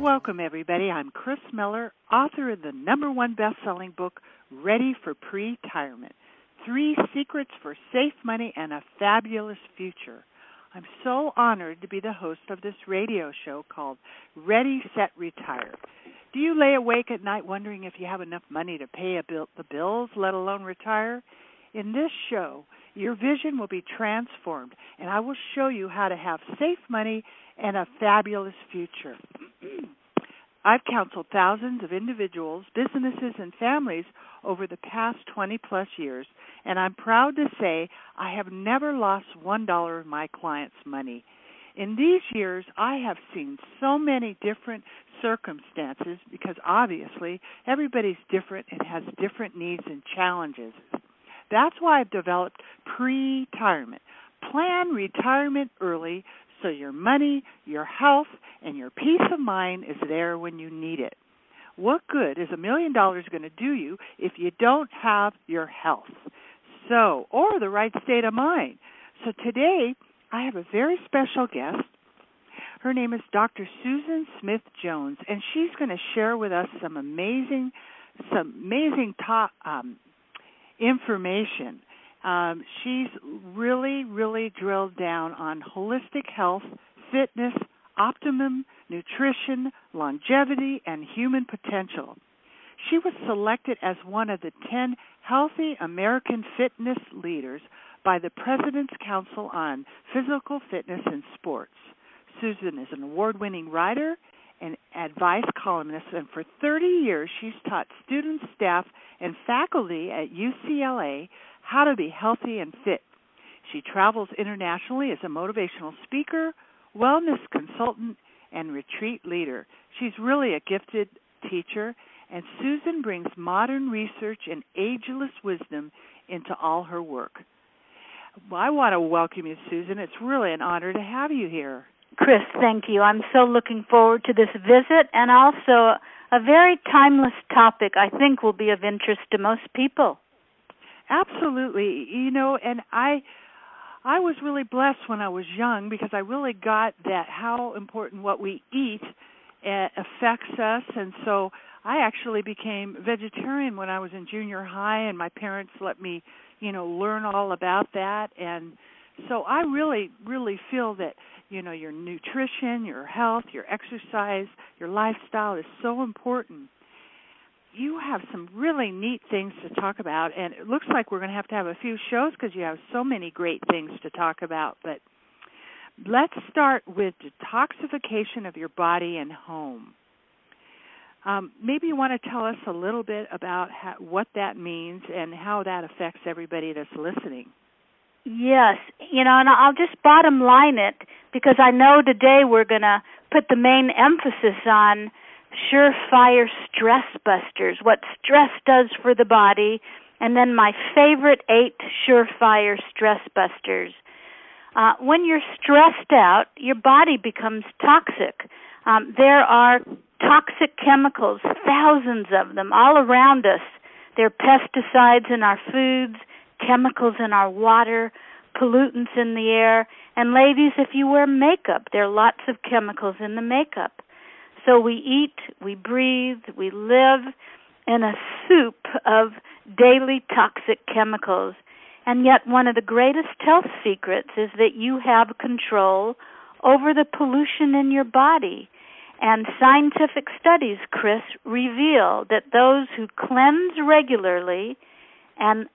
Welcome, everybody. I'm Chris Miller, author of the number one best selling book, Ready for Pre Retirement Three Secrets for Safe Money and a Fabulous Future. I'm so honored to be the host of this radio show called Ready, Set, Retire. Do you lay awake at night wondering if you have enough money to pay bill, the bills, let alone retire? In this show, your vision will be transformed, and I will show you how to have safe money and a fabulous future. I've counseled thousands of individuals, businesses, and families over the past 20 plus years, and I'm proud to say I have never lost one dollar of my clients' money. In these years, I have seen so many different circumstances because obviously everybody's different and has different needs and challenges. That's why I've developed pre retirement. Plan retirement early so your money, your health, and your peace of mind is there when you need it. What good is a million dollars going to do you if you don't have your health? So, or the right state of mind. So today, I have a very special guest. Her name is Dr. Susan Smith Jones, and she's going to share with us some amazing, some amazing top um, information um, she's really, really drilled down on holistic health, fitness, optimum nutrition, longevity, and human potential. She was selected as one of the 10 healthy American fitness leaders by the President's Council on Physical Fitness and Sports. Susan is an award winning writer and advice columnist, and for 30 years she's taught students, staff, and faculty at UCLA how to be healthy and fit. She travels internationally as a motivational speaker, wellness consultant, and retreat leader. She's really a gifted teacher, and Susan brings modern research and ageless wisdom into all her work. Well, I want to welcome you, Susan. It's really an honor to have you here. Chris, thank you. I'm so looking forward to this visit and also a very timeless topic I think will be of interest to most people. Absolutely. You know, and I I was really blessed when I was young because I really got that how important what we eat uh, affects us and so I actually became vegetarian when I was in junior high and my parents let me, you know, learn all about that and so I really really feel that, you know, your nutrition, your health, your exercise, your lifestyle is so important you have some really neat things to talk about, and it looks like we're going to have to have a few shows because you have so many great things to talk about. But let's start with detoxification of your body and home. Um, maybe you want to tell us a little bit about how, what that means and how that affects everybody that's listening. Yes, you know, and I'll just bottom line it because I know today we're going to put the main emphasis on surefire stress busters, what stress does for the body, and then my favorite eight surefire stress busters. Uh, when you're stressed out, your body becomes toxic. Um, there are toxic chemicals, thousands of them, all around us. There are pesticides in our foods, chemicals in our water, pollutants in the air. And ladies, if you wear makeup, there are lots of chemicals in the makeup. So we eat, we breathe, we live in a soup of daily toxic chemicals. And yet, one of the greatest health secrets is that you have control over the pollution in your body. And scientific studies, Chris, reveal that those who cleanse regularly and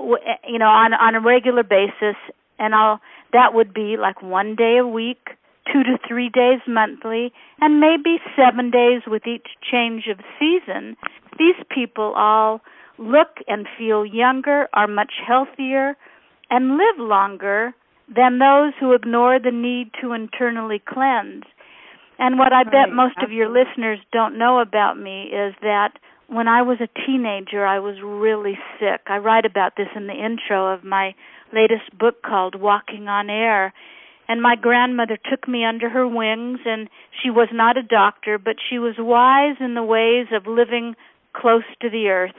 Eh, you know on on a regular basis and I'll that would be like one day a week two to three days monthly, and maybe seven days with each change of season, these people all look and feel younger, are much healthier, and live longer than those who ignore the need to internally cleanse. And what I bet most of your listeners don't know about me is that when I was a teenager, I was really sick. I write about this in the intro of my latest book called Walking on Air and my grandmother took me under her wings and she was not a doctor but she was wise in the ways of living close to the earth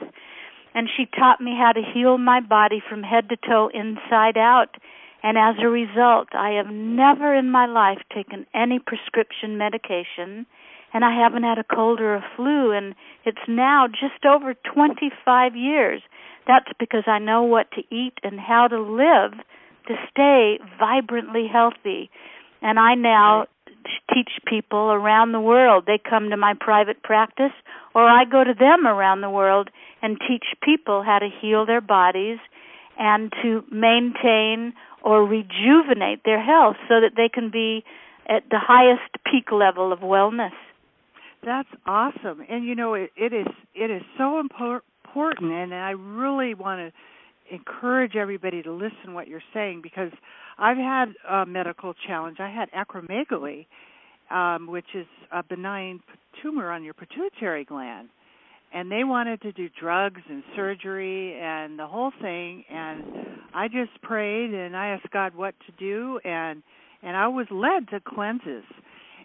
and she taught me how to heal my body from head to toe inside out. And as a result, I have never in my life taken any prescription medication, and I haven't had a cold or a flu, and it's now just over 25 years. That's because I know what to eat and how to live to stay vibrantly healthy. And I now teach people around the world. They come to my private practice, or I go to them around the world and teach people how to heal their bodies and to maintain or rejuvenate their health so that they can be at the highest peak level of wellness. That's awesome. And you know it, it is it is so important and I really want to encourage everybody to listen what you're saying because I've had a medical challenge. I had acromegaly, um, which is a benign tumor on your pituitary gland. And they wanted to do drugs and surgery and the whole thing and I just prayed and I asked God what to do and and I was led to cleanses.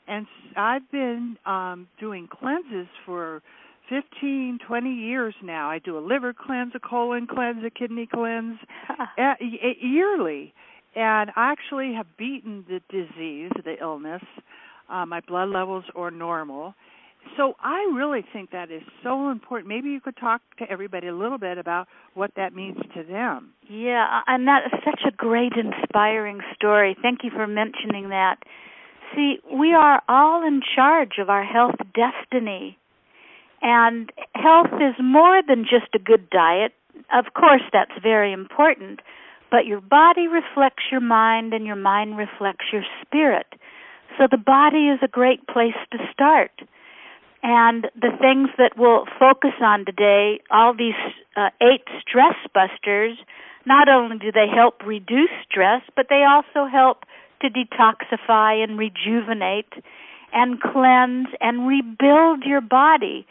And I've been um doing cleanses for 15, 20 years now. I do a liver cleanse, a colon cleanse, a kidney cleanse yearly and I actually have beaten the disease, the illness. Uh, my blood levels are normal. So I really think that is so important. Maybe you could talk to everybody a little bit about what that means to them. Yeah, and that is such a great, inspiring story. Thank you for mentioning that. See, we are all in charge of our health destiny. And health is more than just a good diet. Of course, that's very important but your body reflects your mind and your mind reflects your spirit. So the body is a great place to start. And the things that we'll focus on today, all these uh, eight stress busters, not only do they help reduce stress, but they also help to detoxify and rejuvenate and cleanse and rebuild your body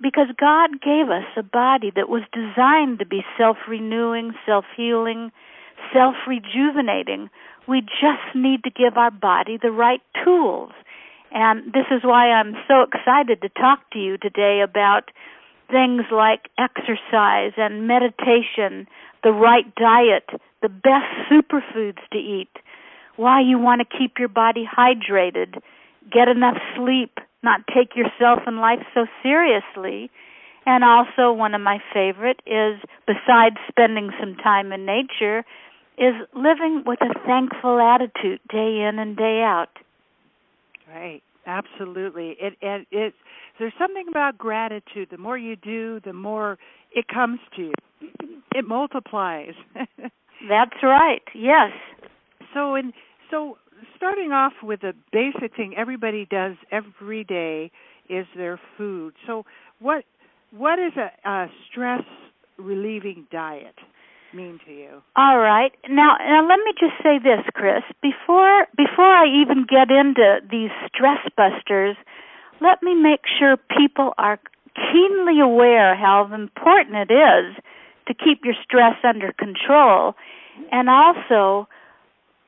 because God gave us a body that was designed to be self renewing, self healing, self rejuvenating. We just need to give our body the right tools. And this is why I'm so excited to talk to you today about things like exercise and meditation, the right diet, the best superfoods to eat, why you want to keep your body hydrated, get enough sleep, not take yourself and life so seriously. And also, one of my favorite is besides spending some time in nature, is living with a thankful attitude day in and day out. Right. Absolutely. It it it there's something about gratitude. The more you do, the more it comes to you. It multiplies. That's right. Yes. So in so starting off with the basic thing everybody does every day is their food. So what what is a, a stress relieving diet mean to you? All right. Now now let me just say this, Chris. Before before I even get into these stress busters, let me make sure people are keenly aware how important it is to keep your stress under control and also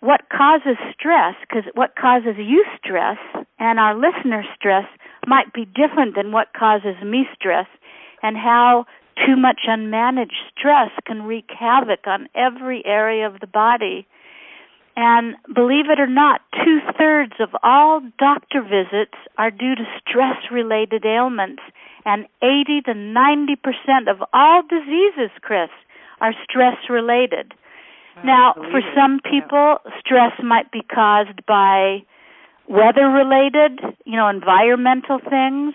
what causes stress, because what causes you stress and our listener stress might be different than what causes me stress, and how too much unmanaged stress can wreak havoc on every area of the body. And believe it or not, two thirds of all doctor visits are due to stress related ailments, and 80 to 90 percent of all diseases, Chris, are stress related. Now, for some people, stress might be caused by weather related, you know, environmental things,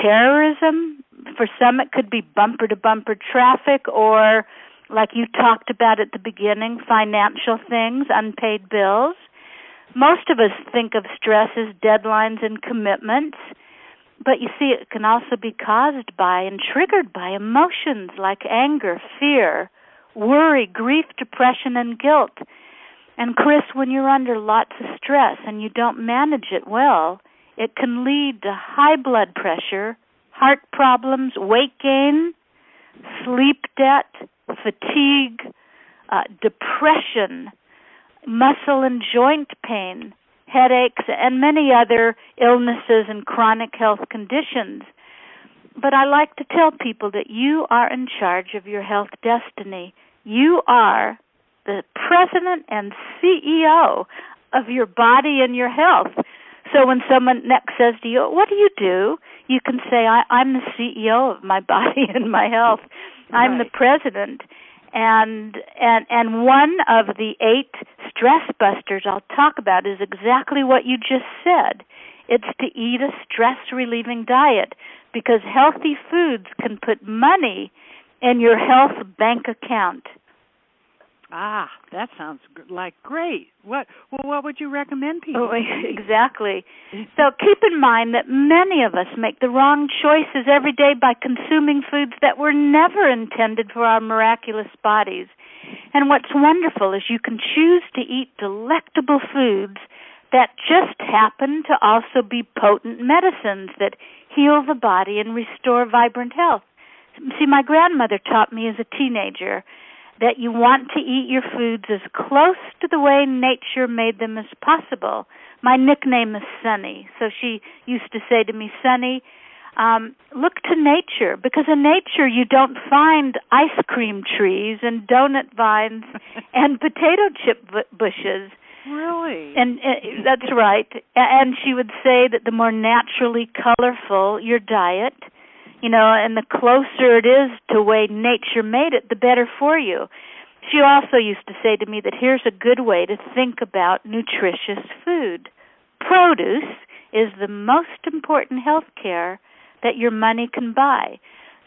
terrorism. For some, it could be bumper to bumper traffic or, like you talked about at the beginning, financial things, unpaid bills. Most of us think of stress as deadlines and commitments, but you see, it can also be caused by and triggered by emotions like anger, fear, worry, grief, depression, and guilt. And Chris, when you're under lots of stress and you don't manage it well, it can lead to high blood pressure, heart problems, weight gain, sleep debt, fatigue, uh, depression, muscle and joint pain, headaches, and many other illnesses and chronic health conditions. but I like to tell people that you are in charge of your health destiny. You are the president and CEO of your body and your health. So when someone next says to you, "What do you do?" you can say, I, "I'm the CEO of my body and my health. I'm right. the president." And and and one of the eight stress busters I'll talk about is exactly what you just said. It's to eat a stress relieving diet because healthy foods can put money in your health bank account. Ah, that sounds like great. What well, what would you recommend people? Oh, exactly. So keep in mind that many of us make the wrong choices every day by consuming foods that were never intended for our miraculous bodies. And what's wonderful is you can choose to eat delectable foods that just happen to also be potent medicines that heal the body and restore vibrant health. See, my grandmother taught me as a teenager that you want to eat your foods as close to the way nature made them as possible. My nickname is Sunny, so she used to say to me, Sunny, um, look to nature because in nature you don't find ice cream trees and donut vines and potato chip bushes. Really? And uh, that's right. And she would say that the more naturally colorful your diet, you know, and the closer it is to way nature made it, the better for you. She also used to say to me that here's a good way to think about nutritious food. Produce is the most important health care that your money can buy.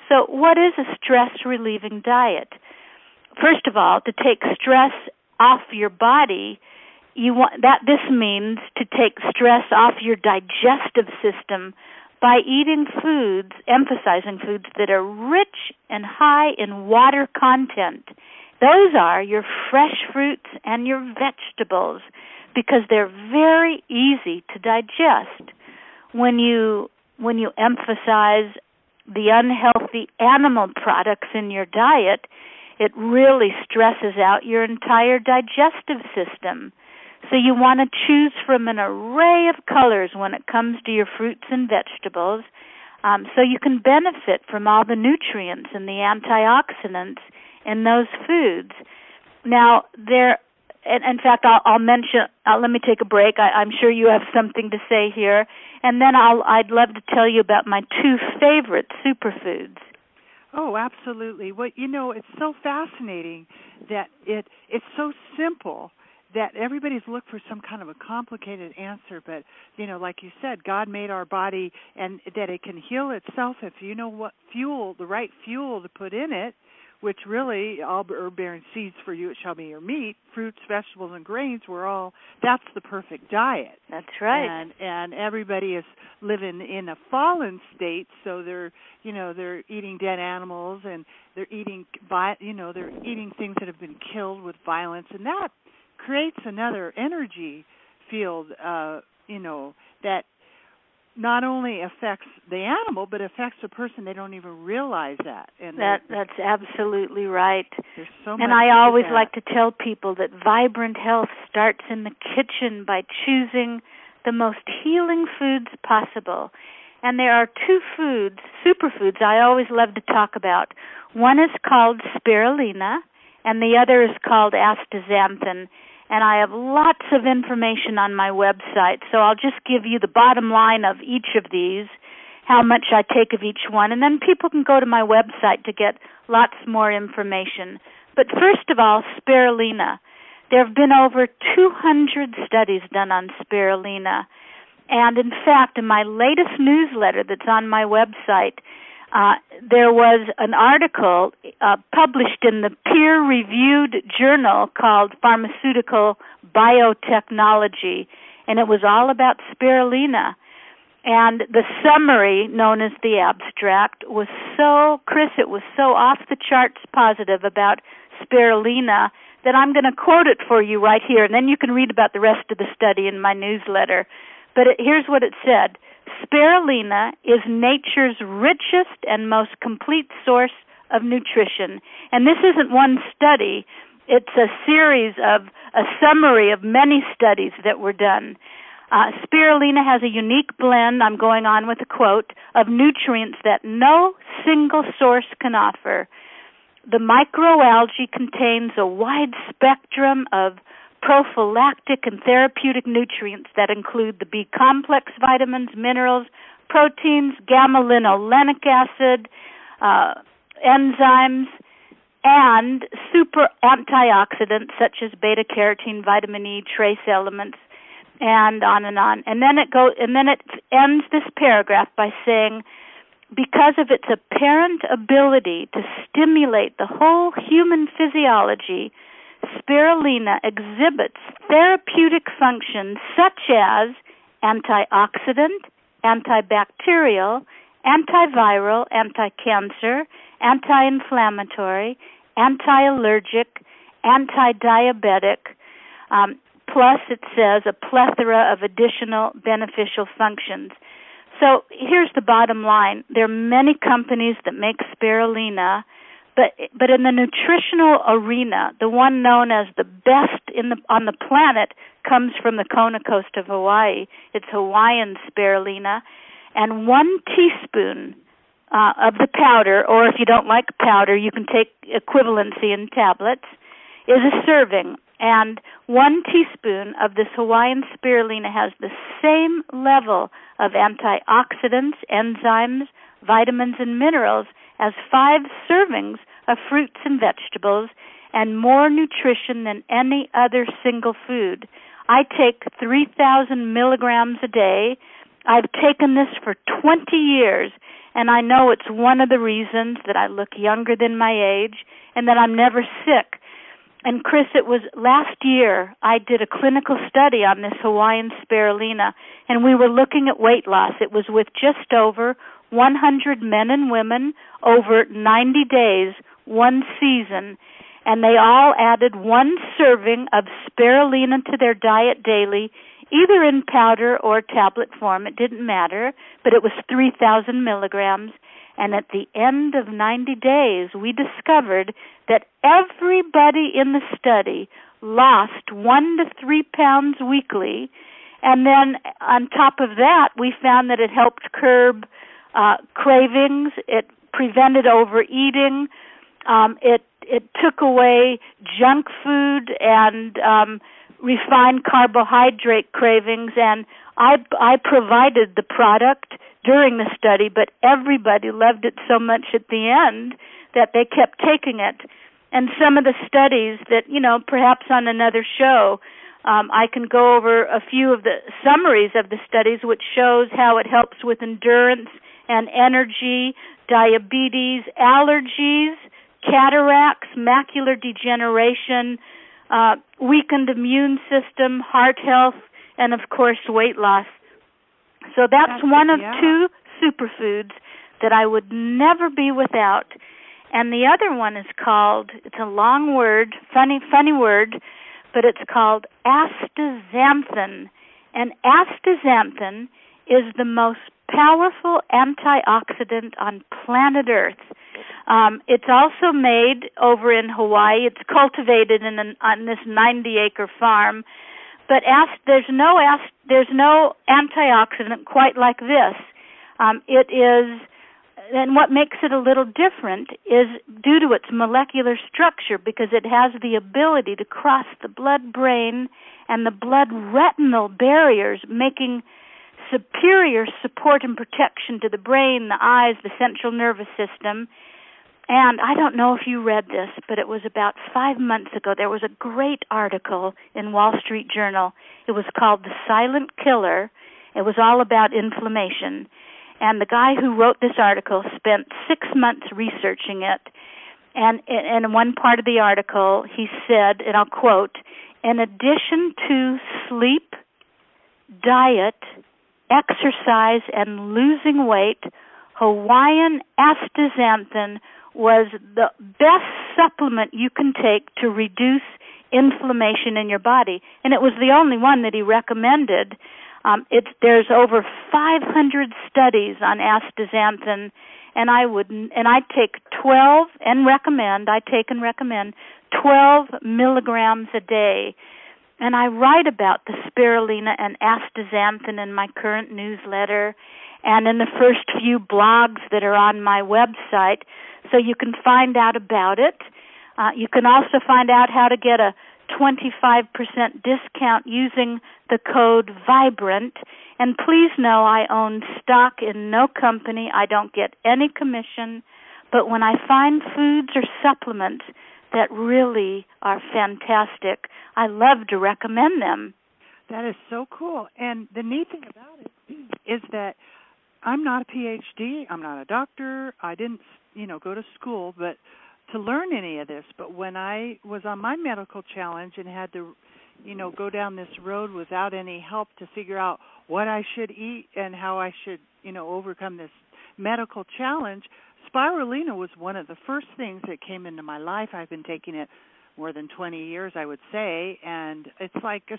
So, what is a stress relieving diet? First of all, to take stress off your body, you want that this means to take stress off your digestive system by eating foods, emphasizing foods that are rich and high in water content. Those are your fresh fruits and your vegetables because they're very easy to digest. When you when you emphasize the unhealthy animal products in your diet, it really stresses out your entire digestive system. So you want to choose from an array of colors when it comes to your fruits and vegetables, um, so you can benefit from all the nutrients and the antioxidants in those foods. Now, there, and in fact, I'll, I'll mention. Uh, let me take a break. I, I'm sure you have something to say here, and then I'll. I'd love to tell you about my two favorite superfoods. Oh, absolutely. Well, you know, it's so fascinating that it it's so simple that everybody's looked for some kind of a complicated answer but you know like you said god made our body and that it can heal itself if you know what fuel the right fuel to put in it which really all herb bearing seeds for you. It shall be your meat fruits vegetables and grains. Were all that's the perfect diet. That's right. And and everybody is living in a fallen state so they're you know they're eating dead animals and they're eating you know they're eating things that have been killed with violence and that creates another energy field uh you know that not only affects the animal but affects the person. They don't even realize that. And that that's absolutely right. There's so and i always that. like to tell people that vibrant health starts in the kitchen by choosing the most healing foods possible. And there are two foods superfoods i always love to talk about. One is called spirulina and the other is called astaxanthin and I have lots of information on my website. So I'll just give you the bottom line of each of these, how much I take of each one, and then people can go to my website to get lots more information. But first of all, spirulina. There have been over 200 studies done on spirulina. And in fact, in my latest newsletter that's on my website, uh, there was an article uh, published in the peer reviewed journal called Pharmaceutical Biotechnology, and it was all about spirulina. And the summary, known as the abstract, was so, Chris, it was so off the charts positive about spirulina that I'm going to quote it for you right here, and then you can read about the rest of the study in my newsletter. But it, here's what it said Spirulina is nature's richest and most complete source of nutrition. And this isn't one study, it's a series of a summary of many studies that were done. Uh, spirulina has a unique blend, I'm going on with a quote, of nutrients that no single source can offer. The microalgae contains a wide spectrum of prophylactic and therapeutic nutrients that include the B complex vitamins, minerals, proteins, gamma linolenic acid, uh, enzymes, and super antioxidants such as beta carotene, vitamin E, trace elements, and on and on. And then it go and then it ends this paragraph by saying because of its apparent ability to stimulate the whole human physiology, spirulina exhibits therapeutic functions such as antioxidant, antibacterial, antiviral, anti-cancer, anti-inflammatory, anti-allergic, anti-diabetic, um, plus it says a plethora of additional beneficial functions. So here's the bottom line. There are many companies that make spirulina, but but in the nutritional arena, the one known as the best in the on the planet comes from the Kona coast of Hawaii. It's Hawaiian spirulina, and one teaspoon uh, of the powder, or if you don't like powder, you can take equivalency in tablets, is a serving. And one teaspoon of this Hawaiian spirulina has the same level of antioxidants, enzymes, vitamins, and minerals as five servings of fruits and vegetables and more nutrition than any other single food. I take 3,000 milligrams a day. I've taken this for 20 years, and I know it's one of the reasons that I look younger than my age and that I'm never sick. And Chris, it was last year I did a clinical study on this Hawaiian spirulina, and we were looking at weight loss. It was with just over 100 men and women over 90 days, one season, and they all added one serving of spirulina to their diet daily, either in powder or tablet form. It didn't matter, but it was 3,000 milligrams. And at the end of 90 days, we discovered that everybody in the study lost one to three pounds weekly. And then on top of that, we found that it helped curb uh, cravings, it prevented overeating, um, it it took away junk food and um, refined carbohydrate cravings, and I I provided the product during the study, but everybody loved it so much at the end that they kept taking it. And some of the studies that you know, perhaps on another show, um, I can go over a few of the summaries of the studies, which shows how it helps with endurance and energy, diabetes, allergies, cataracts, macular degeneration, uh, weakened immune system, heart health, and of course weight loss. So that's, that's one of yeah. two superfoods that I would never be without. And the other one is called it's a long word, funny funny word, but it's called astaxanthin. And astaxanthin is the most powerful antioxidant on planet Earth. Um, it's also made over in Hawaii. It's cultivated in an, on this 90-acre farm. But ast- there's no ast- there's no antioxidant quite like this. Um, it is, and what makes it a little different is due to its molecular structure because it has the ability to cross the blood-brain and the blood-retinal barriers, making superior support and protection to the brain, the eyes, the central nervous system. And I don't know if you read this, but it was about five months ago. There was a great article in Wall Street Journal. It was called The Silent Killer. It was all about inflammation. And the guy who wrote this article spent six months researching it. And in one part of the article, he said, and I'll quote, in addition to sleep, diet, exercise and losing weight, Hawaiian astaxanthin was the best supplement you can take to reduce inflammation in your body, and it was the only one that he recommended. Um, it's there's over 500 studies on astaxanthin, and I would and I take 12 and recommend I take and recommend 12 milligrams a day and I write about the spirulina and astaxanthin in my current newsletter and in the first few blogs that are on my website, so you can find out about it. Uh, you can also find out how to get a 25% discount using the code VIBRANT. And please know I own stock in no company. I don't get any commission. But when I find foods or supplements that really are fantastic, I love to recommend them. That is so cool. And the neat thing about it is that I'm not a PhD, I'm not a doctor, I didn't, you know, go to school, but to learn any of this, but when I was on my medical challenge and had to, you know, go down this road without any help to figure out what I should eat and how I should, you know, overcome this medical challenge, spirulina was one of the first things that came into my life. I've been taking it more than 20 years, I would say, and it's like a,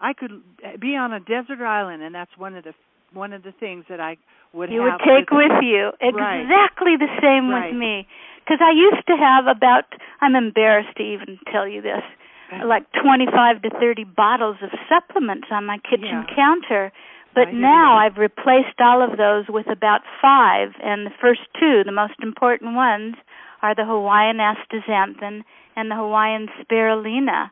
I could be on a desert island, and that's one of the one of the things that I would you would take with, with you. Exactly right. the same right. with me. Because I used to have about I'm embarrassed to even tell you this, like 25 to 30 bottles of supplements on my kitchen yeah. counter. But now I've replaced all of those with about five, and the first two, the most important ones, are the Hawaiian astaxanthin and the Hawaiian spirulina.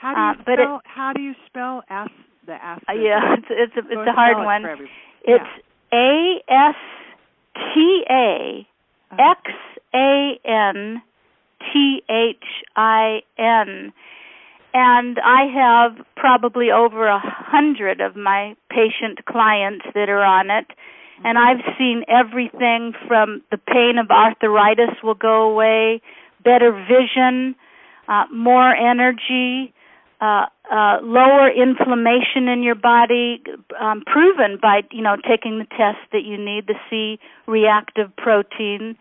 How do you uh, spell? But it, how do you spell as, the astaxanthin? Uh, yeah, it's it's a, it's a hard one. It it's A S T A. X A N T H I N and I have probably over a hundred of my patient clients that are on it. And I've seen everything from the pain of arthritis will go away, better vision, uh, more energy, uh, uh, lower inflammation in your body, um, proven by you know taking the test that you need the C reactive protein.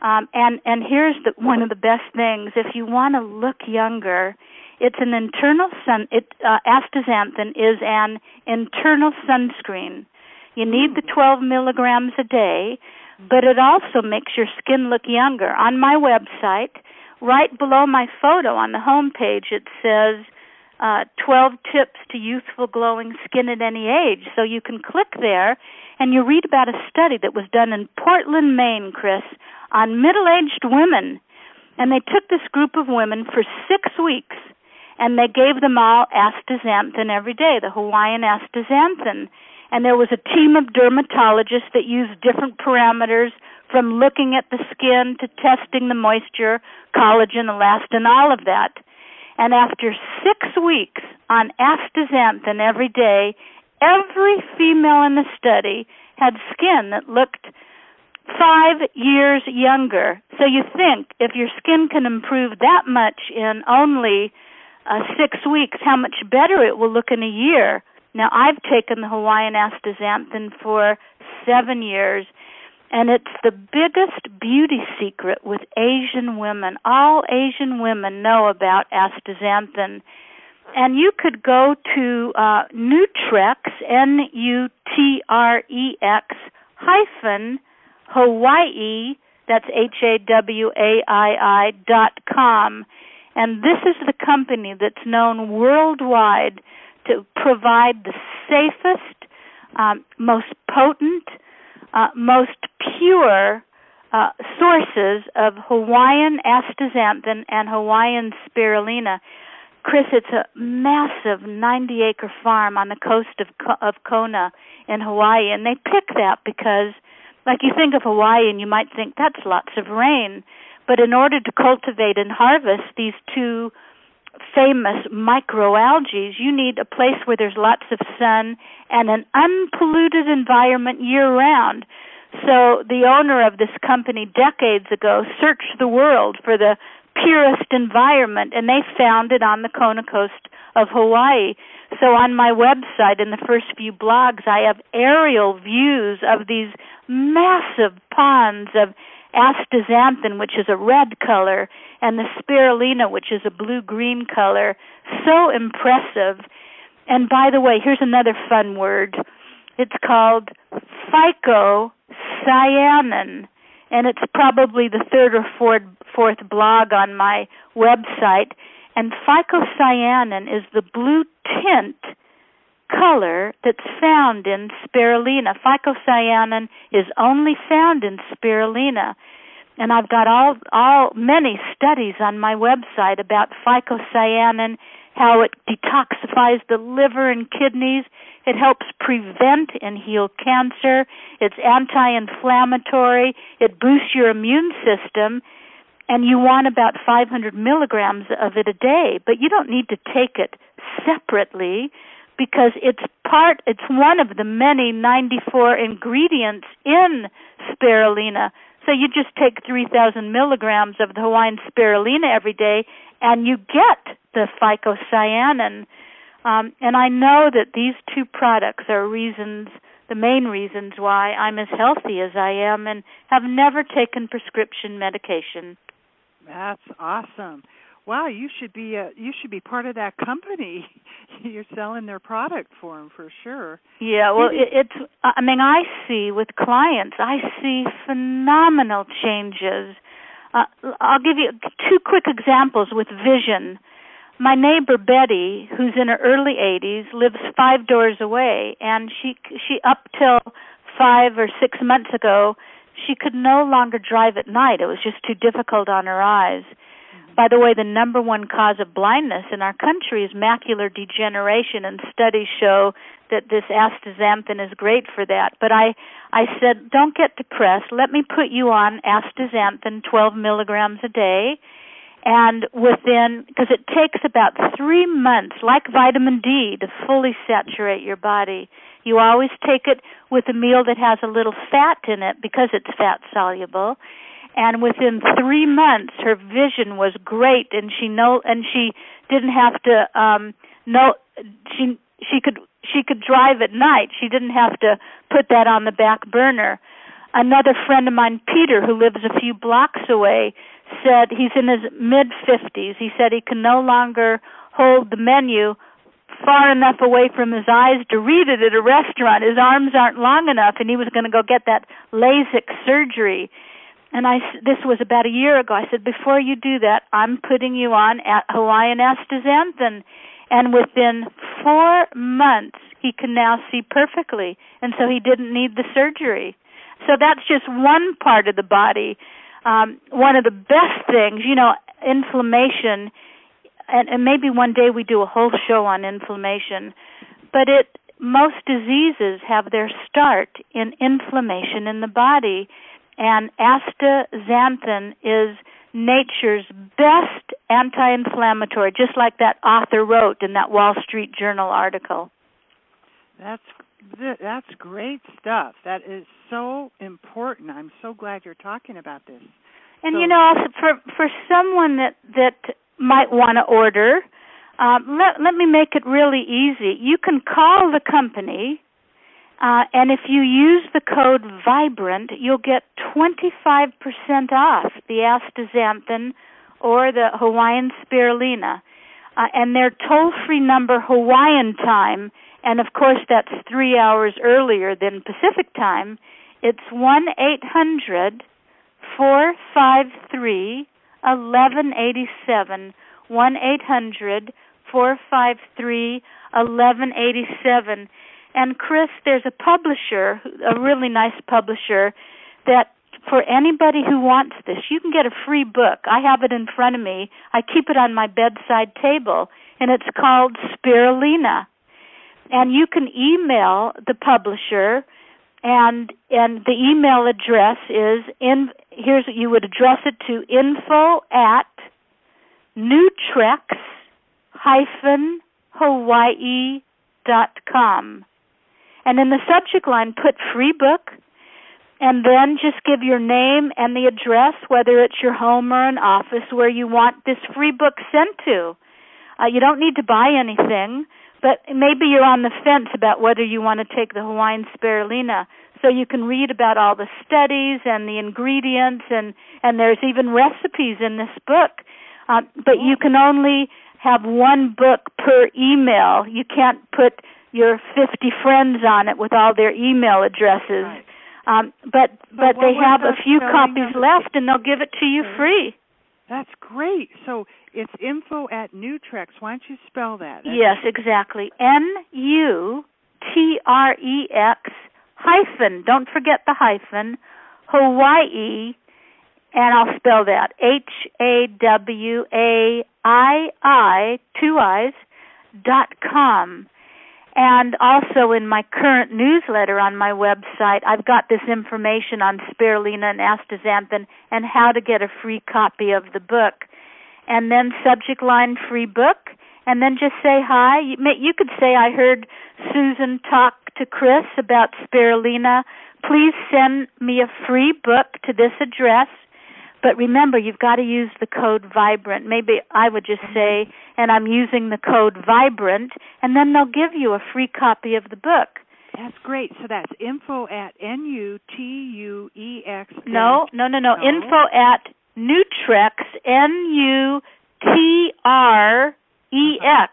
Um, and and here's the, one of the best things: if you want to look younger, it's an internal sun. It uh, astaxanthin is an internal sunscreen. You need the 12 milligrams a day, but it also makes your skin look younger. On my website, right below my photo on the home page, it says uh, 12 tips to youthful glowing skin at any age. So you can click there and you read about a study that was done in Portland, Maine, Chris, on middle aged women. And they took this group of women for six weeks and they gave them all astaxanthin every day, the Hawaiian astaxanthin. And there was a team of dermatologists that used different parameters from looking at the skin to testing the moisture, collagen, elastin, all of that. And after six weeks on astaxanthin every day, every female in the study had skin that looked five years younger. So you think if your skin can improve that much in only uh, six weeks, how much better it will look in a year. Now, I've taken the Hawaiian astaxanthin for seven years, and it's the biggest beauty secret with Asian women. All Asian women know about astaxanthin. And you could go to uh, Nutrex, N U T R E X, hyphen Hawaii, that's H A W A I I dot com and this is the company that's known worldwide to provide the safest, um, most potent, uh, most pure uh, sources of Hawaiian astaxanthin and Hawaiian spirulina. Chris, it's a massive 90 acre farm on the coast of, of Kona in Hawaii, and they pick that because, like you think of Hawaii and you might think that's lots of rain. But in order to cultivate and harvest these two famous microalgae, you need a place where there's lots of sun and an unpolluted environment year round. So the owner of this company decades ago searched the world for the purest environment and they found it on the Kona coast of Hawaii. So on my website in the first few blogs I have aerial views of these massive ponds of astaxanthin, which is a red color, and the spirulina, which is a blue green color. So impressive. And by the way, here's another fun word. It's called phycocyanin, and it's probably the third or fourth, fourth blog on my website. And phycocyanin is the blue tint color that's found in spirulina. Phycocyanin is only found in spirulina. And I've got all all many studies on my website about phycocyanin, how it detoxifies the liver and kidneys. It helps prevent and heal cancer. It's anti-inflammatory. It boosts your immune system and you want about 500 milligrams of it a day, but you don't need to take it separately because it's part it's one of the many 94 ingredients in spirulina. So you just take 3000 milligrams of the hawaiian spirulina every day and you get the phycocyanin. Um, and i know that these two products are reasons the main reasons why i'm as healthy as i am and have never taken prescription medication. That's awesome wow, you should be a, you should be part of that company. You're selling their product for them for sure. Yeah, well, it, it's. I mean, I see with clients, I see phenomenal changes. Uh, I'll give you two quick examples with vision. My neighbor Betty, who's in her early 80s, lives five doors away, and she she up till five or six months ago, she could no longer drive at night. It was just too difficult on her eyes by the way, the number one cause of blindness in our country is macular degeneration, and studies show that this astaxanthin is great for that. But I, I said, don't get depressed. Let me put you on astaxanthin, 12 milligrams a day, and within, because it takes about three months, like vitamin D, to fully saturate your body. You always take it with a meal that has a little fat in it because it's fat soluble and within three months her vision was great and she know and she didn't have to um know she she could she could drive at night. She didn't have to put that on the back burner. Another friend of mine peter who lives a few blocks away said he's in his mid fifties he said he can no longer hold the menu far enough away from his eyes to read it at a restaurant. His arms aren't long enough and he was going to go get that lasik surgery and I this was about a year ago. I said, before you do that, I'm putting you on at Hawaiian astaxanthin, and within four months he can now see perfectly, and so he didn't need the surgery. So that's just one part of the body. Um, one of the best things, you know, inflammation, and, and maybe one day we do a whole show on inflammation, but it most diseases have their start in inflammation in the body and astaxanthin is nature's best anti-inflammatory, just like that author wrote in that Wall Street Journal article. That's that's great stuff. That is so important. I'm so glad you're talking about this. And so, you know, for for someone that that might want to order, um, let let me make it really easy. You can call the company uh, and if you use the code VIBRANT, you'll get 25% off the astaxanthin or the Hawaiian spirulina. Uh, and their toll free number Hawaiian time, and of course that's three hours earlier than Pacific time, it's 1 800 453 1187. 1 800 453 1187 and Chris, there's a publisher, a really nice publisher, that for anybody who wants this, you can get a free book. I have it in front of me. I keep it on my bedside table, and it's called Spirulina. And you can email the publisher, and and the email address is in. Here's you would address it to: info at nutrex hyphen hawaii dot com and in the subject line put free book and then just give your name and the address, whether it's your home or an office where you want this free book sent to. Uh, you don't need to buy anything, but maybe you're on the fence about whether you want to take the Hawaiian spirulina. So you can read about all the studies and the ingredients, and and there's even recipes in this book. Uh, but you can only have one book per email. You can't put your 50 friends on it with all their email addresses. Right. Um, but but they have a few copies left, and they'll give it to you free. That's great. So it's info at Nutrex. Why don't you spell that? That's yes, exactly. N U T R E X hyphen. Don't forget the hyphen. Hawaii, and I'll spell that H A W A I I two I's dot com. And also in my current newsletter on my website, I've got this information on spirulina and astaxanthin and how to get a free copy of the book. And then subject line free book, and then just say hi. You, could say I heard Susan talk to Chris about spirulina. Please send me a free book to this address but remember, you've got to use the code Vibrant. Maybe I would just mm-hmm. say, and I'm using the code Vibrant, and then they'll give you a free copy of the book. That's great. So that's info at N U T U E X. No, no, no, no. Info at Nutrex, N U T R E X.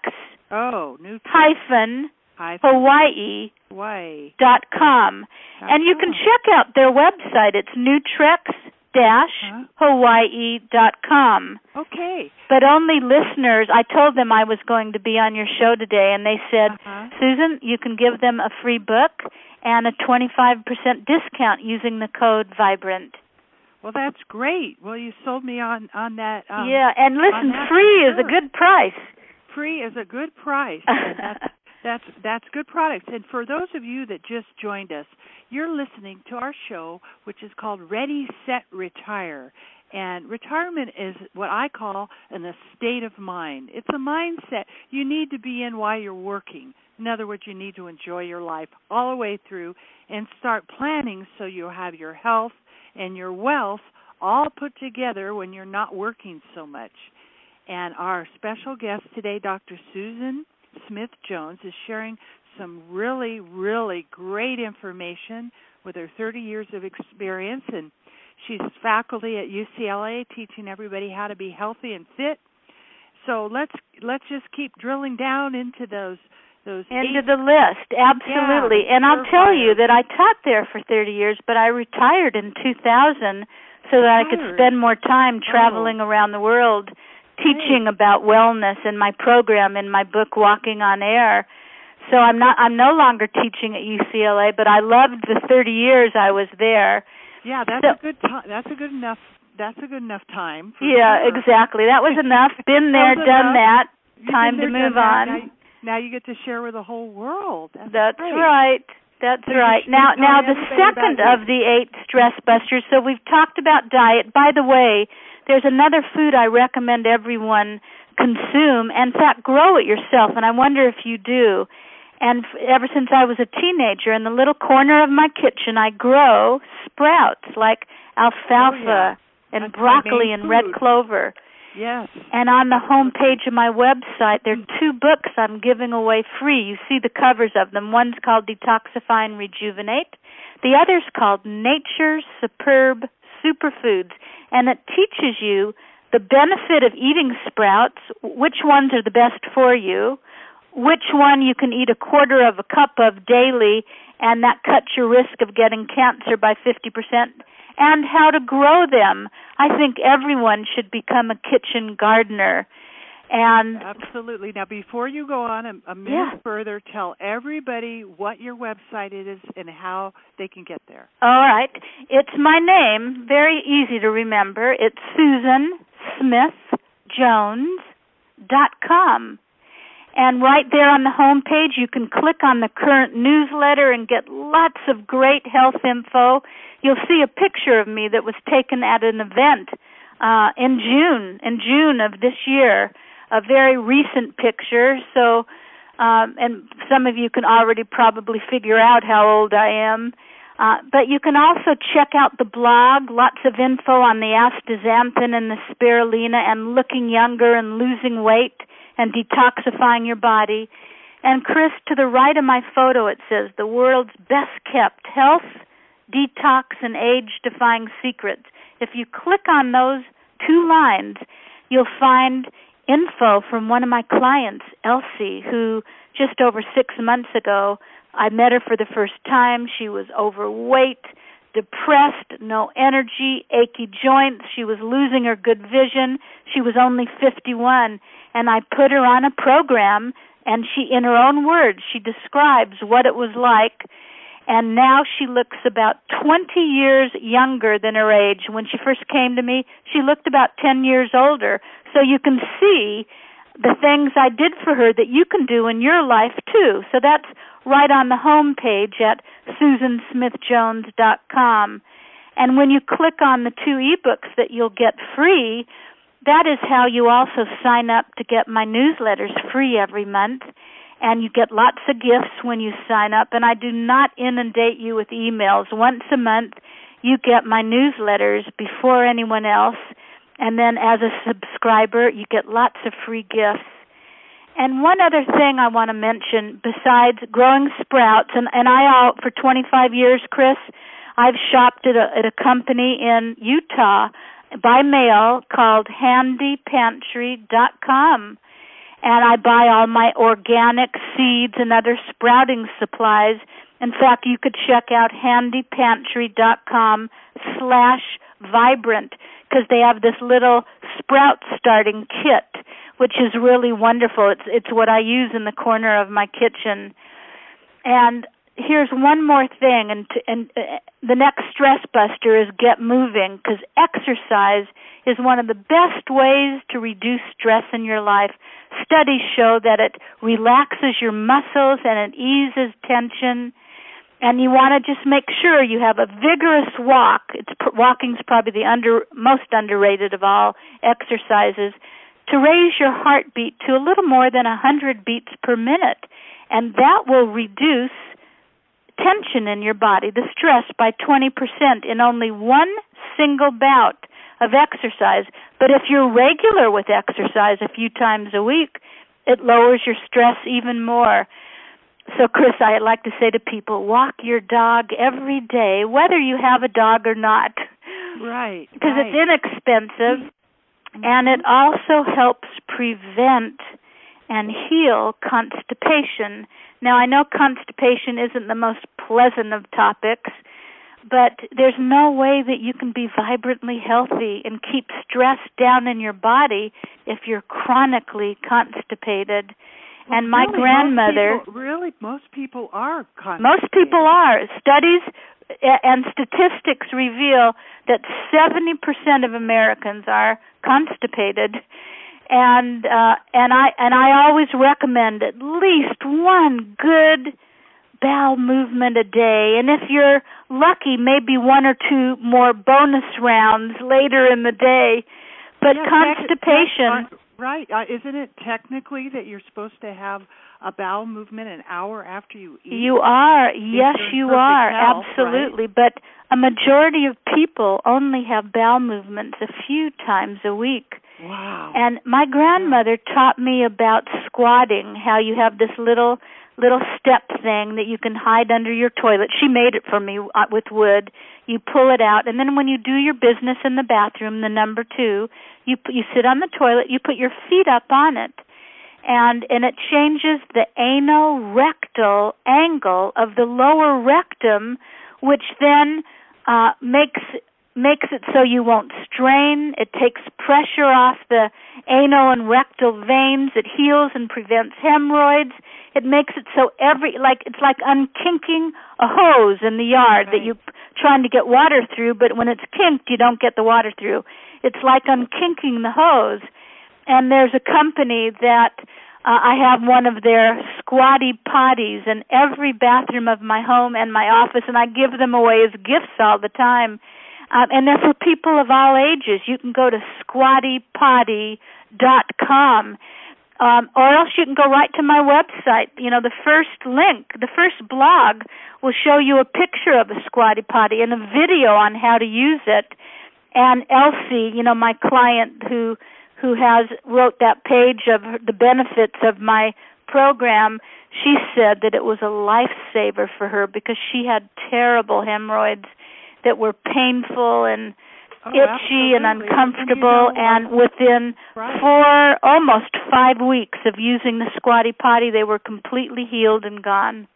Oh, Nutrex. Hyphen. Hyphen. Hawaii. Hawaii. Dot com. And you can check out their website. It's Nutrex hawaii.com. Okay. But only listeners, I told them I was going to be on your show today, and they said, uh-huh. Susan, you can give them a free book and a 25% discount using the code Vibrant. Well, that's great. Well, you sold me on on that. Um, yeah, and listen, free is a good price. Free is a good price. that's, that's that's good products. And for those of you that just joined us, you're listening to our show, which is called Ready, Set, Retire. And retirement is what I call an state of mind. It's a mindset you need to be in while you're working. In other words, you need to enjoy your life all the way through and start planning so you'll have your health and your wealth all put together when you're not working so much. And our special guest today, Dr. Susan Smith Jones, is sharing some really, really great information with her 30 years of experience, and she's faculty at UCLA teaching everybody how to be healthy and fit. So let's let's just keep drilling down into those those into eight, the list. Absolutely. Yeah, and i'll tell you that i taught there for 30 years but i retired in 2000 so that i could spend more time oh. traveling oh. around the world teaching about wellness in my program in my book walking on air so I'm not I'm no longer teaching at UCLA, but I loved the 30 years I was there. Yeah, that's so, a good time. That's a good enough. That's a good enough time. yeah, sure. exactly. That was enough. Been there, done enough. that. Time there, to move on. Now, now, you get to share with the whole world. That's, that's great. right. That's so right. Now, now the second of the eight stress busters. So we've talked about diet. By the way, there's another food I recommend everyone consume. and, In fact, grow it yourself. And I wonder if you do and ever since I was a teenager, in the little corner of my kitchen, I grow sprouts like alfalfa oh, yeah. and That's broccoli and red clover. Yes. And on the home page of my website, there are mm. two books I'm giving away free. You see the covers of them. One's called Detoxify and Rejuvenate. The other's called Nature's Superb Superfoods. And it teaches you the benefit of eating sprouts, which ones are the best for you, which one you can eat a quarter of a cup of daily and that cuts your risk of getting cancer by 50% and how to grow them. I think everyone should become a kitchen gardener. And absolutely. Now, before you go on a, a minute yeah. further, tell everybody what your website is and how they can get there. All right. It's my name, very easy to remember. It's Susan Smith Jones dot com. And right there on the home page, you can click on the current newsletter and get lots of great health info. You'll see a picture of me that was taken at an event uh, in June, in June of this year, a very recent picture. So, um, and some of you can already probably figure out how old I am. Uh, but you can also check out the blog, lots of info on the astaxanthin and the spirulina and looking younger and losing weight and detoxifying your body. And Chris, to the right of my photo, it says the world's best kept health, detox, and age defying secrets. If you click on those two lines, you'll find info from one of my clients, Elsie, who just over six months ago, I met her for the first time. She was overweight, depressed, no energy, achy joints. She was losing her good vision. She was only 51. And I put her on a program, and she, in her own words, she describes what it was like. And now she looks about 20 years younger than her age. When she first came to me, she looked about 10 years older. So you can see the things I did for her that you can do in your life too. So that's right on the home page at susansmithjones.com. And when you click on the two ebooks that you'll get free, that is how you also sign up to get my newsletters free every month. And you get lots of gifts when you sign up. And I do not inundate you with emails. Once a month, you get my newsletters before anyone else. And then as a subscriber, you get lots of free gifts. And one other thing I want to mention besides growing sprouts, and, and I, for 25 years, Chris, I've shopped at a, at a company in Utah by mail called handypantry.com. And I buy all my organic seeds and other sprouting supplies. In fact, you could check out handypantry.com slash vibrant because they have this little sprout starting kit which is really wonderful. It's it's what I use in the corner of my kitchen. And here's one more thing and to, and uh, the next stress buster is get moving because exercise is one of the best ways to reduce stress in your life. Studies show that it relaxes your muscles and it eases tension and you want to just make sure you have a vigorous walk. It's walking's probably the under most underrated of all exercises to raise your heartbeat to a little more than a 100 beats per minute. And that will reduce tension in your body, the stress, by 20% in only one single bout of exercise. But if you're regular with exercise a few times a week, it lowers your stress even more. So, Chris, I like to say to people, walk your dog every day, whether you have a dog or not. Right. Because right. it's inexpensive mm-hmm. and it also helps prevent and heal constipation. Now, I know constipation isn't the most pleasant of topics, but there's no way that you can be vibrantly healthy and keep stress down in your body if you're chronically constipated. Well, and my really, grandmother most people, really most people are constipated. most people are studies and statistics reveal that 70% of Americans are constipated and uh and I and I always recommend at least one good bowel movement a day and if you're lucky maybe one or two more bonus rounds later in the day but yeah, constipation right uh, isn't it technically that you're supposed to have a bowel movement an hour after you eat. You are. Yes, you are. Health, Absolutely. Right? But a majority of people only have bowel movements a few times a week. Wow. And my grandmother taught me about squatting, how you have this little little step thing that you can hide under your toilet. She made it for me uh, with wood. You pull it out and then when you do your business in the bathroom, the number 2, you you sit on the toilet, you put your feet up on it and and it changes the anal rectal angle of the lower rectum which then uh makes makes it so you won't strain. It takes pressure off the anal and rectal veins. It heals and prevents hemorrhoids. It makes it so every like it's like unkinking a hose in the yard right. that you're trying to get water through but when it's kinked you don't get the water through. It's like unkinking the hose. And there's a company that uh, I have one of their squatty potties in every bathroom of my home and my office, and I give them away as gifts all the time. Um, and they're for people of all ages. You can go to squattypotty.com. Um, or else you can go right to my website. You know, the first link, the first blog will show you a picture of a squatty potty and a video on how to use it. And Elsie, you know, my client who who has wrote that page of the benefits of my program, she said that it was a lifesaver for her because she had terrible hemorrhoids that were painful and oh, itchy absolutely. and uncomfortable and, you know, and within right. four almost 5 weeks of using the squatty potty they were completely healed and gone.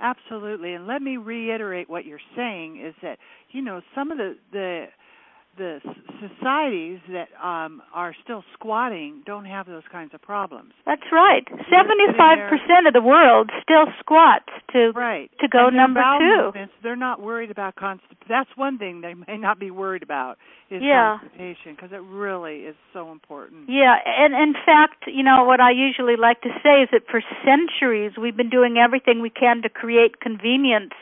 Absolutely. And let me reiterate what you're saying is that you know some of the the the societies that um are still squatting don't have those kinds of problems. That's right. Seventy-five percent of the world still squats to right. to go number two. Movements, they're not worried about constipation. That's one thing they may not be worried about is yeah. constipation because it really is so important. Yeah, and in fact, you know what I usually like to say is that for centuries we've been doing everything we can to create convenience,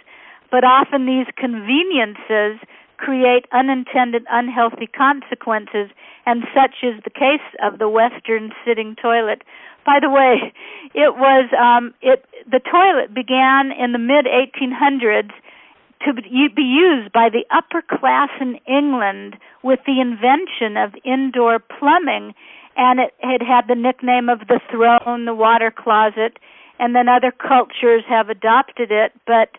but often these conveniences create unintended unhealthy consequences, and such is the case of the Western sitting toilet. By the way, it was um, it the toilet began in the mid 1800s to be used by the upper class in England with the invention of indoor plumbing, and it had had the nickname of the throne, the water closet, and then other cultures have adopted it, but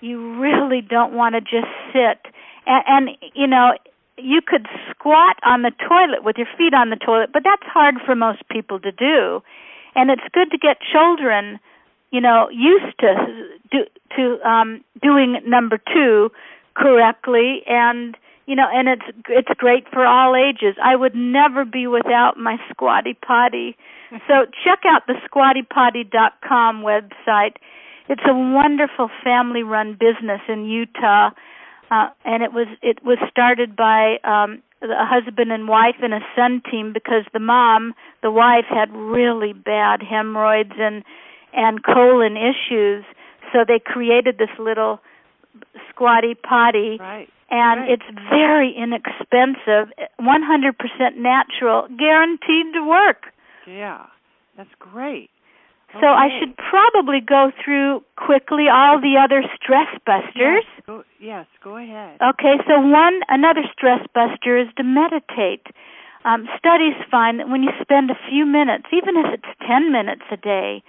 you really don't want to just sit and, and you know you could squat on the toilet with your feet on the toilet, but that's hard for most people to do. And it's good to get children, you know, used to do, to um doing number 2 correctly and you know, and it's it's great for all ages. I would never be without my squatty potty. so check out the squattypotty.com website. It's a wonderful family run business in Utah uh, and it was it was started by um, a husband and wife and a son team because the mom, the wife, had really bad hemorrhoids and and colon issues. So they created this little squatty potty, right. and right. it's very inexpensive, 100% natural, guaranteed to work. Yeah, that's great. So I should probably go through quickly all the other stress busters. Yes go, yes, go ahead. Okay, so one another stress buster is to meditate. Um, studies find that when you spend a few minutes, even if it's 10 minutes a day,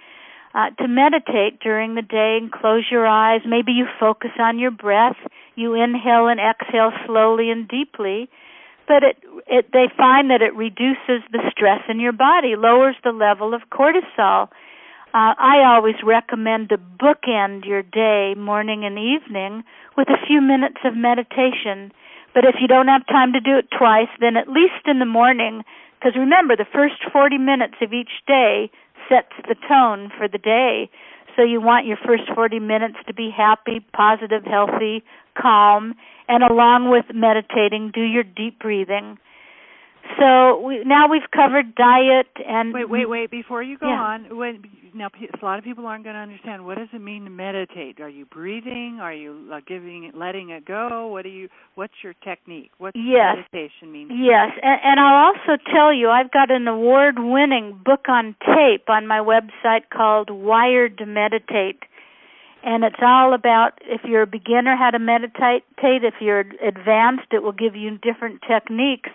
uh, to meditate during the day and close your eyes, maybe you focus on your breath, you inhale and exhale slowly and deeply, but it, it they find that it reduces the stress in your body, lowers the level of cortisol uh, I always recommend to bookend your day, morning and evening, with a few minutes of meditation. But if you don't have time to do it twice, then at least in the morning, because remember, the first 40 minutes of each day sets the tone for the day. So you want your first 40 minutes to be happy, positive, healthy, calm, and along with meditating, do your deep breathing so we, now we've covered diet and wait, wait, wait. Before you go yeah. on, when now a lot of people aren't going to understand what does it mean to meditate. Are you breathing? Are you uh, giving, letting it go? What do you? What's your technique? What's yes. meditation mean? Yes, and, and I'll also tell you, I've got an award-winning book on tape on my website called Wired to Meditate and it's all about if you're a beginner how to meditate if you're advanced it will give you different techniques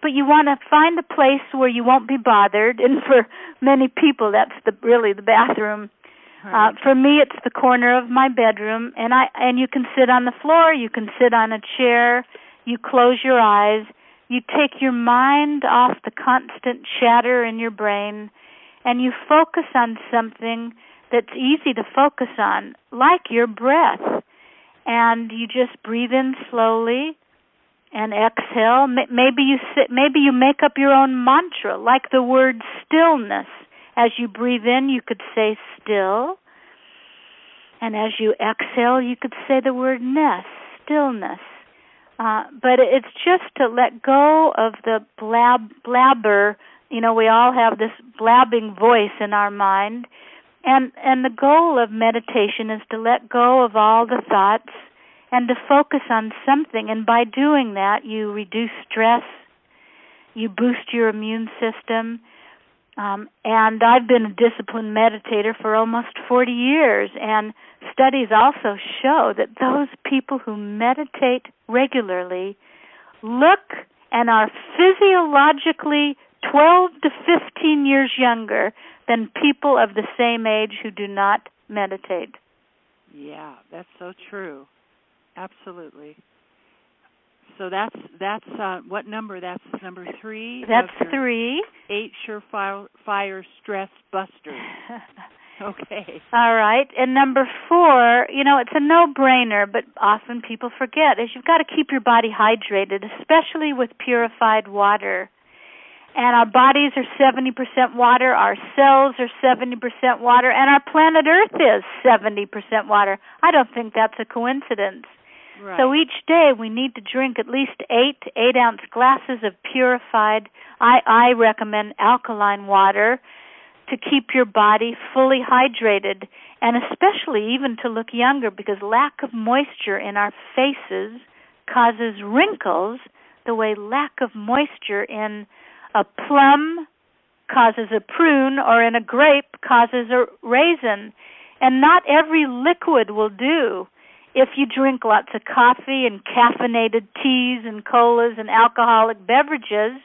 but you want to find a place where you won't be bothered. And for many people that's the really the bathroom. Right. uh for me it's the corner of my bedroom. And i and you can sit on the floor. You can sit on a chair. You close your eyes. You take your mind off the constant chatter in your brain. And you focus on something that's easy to focus on like your breath. And you just breathe in slowly and exhale. Maybe you sit, maybe you make up your own mantra, like the word stillness. As you breathe in, you could say still, and as you exhale, you could say the word ness, stillness. Uh, but it's just to let go of the blab blabber. You know, we all have this blabbing voice in our mind, and and the goal of meditation is to let go of all the thoughts and to focus on something. And by doing that, you reduce stress, you boost your immune system. Um, and I've been a disciplined meditator for almost 40 years, and studies also show that those people who meditate regularly look and are physiologically 12 to 15 years younger than people of the same age who do not meditate. Yeah, that's so true. Absolutely. So that's that's uh, what number? That's number three. That's three. Eight surefire fire stress busters. Okay. All right. And number four, you know, it's a no brainer, but often people forget, is you've got to keep your body hydrated, especially with purified water. And our bodies are 70% water, our cells are 70% water, and our planet Earth is 70% water. I don't think that's a coincidence. Right. So each day we need to drink at least eight eight ounce glasses of purified, I, I recommend alkaline water to keep your body fully hydrated and especially even to look younger because lack of moisture in our faces causes wrinkles the way lack of moisture in a plum causes a prune or in a grape causes a raisin and not every liquid will do if you drink lots of coffee and caffeinated teas and colas and alcoholic beverages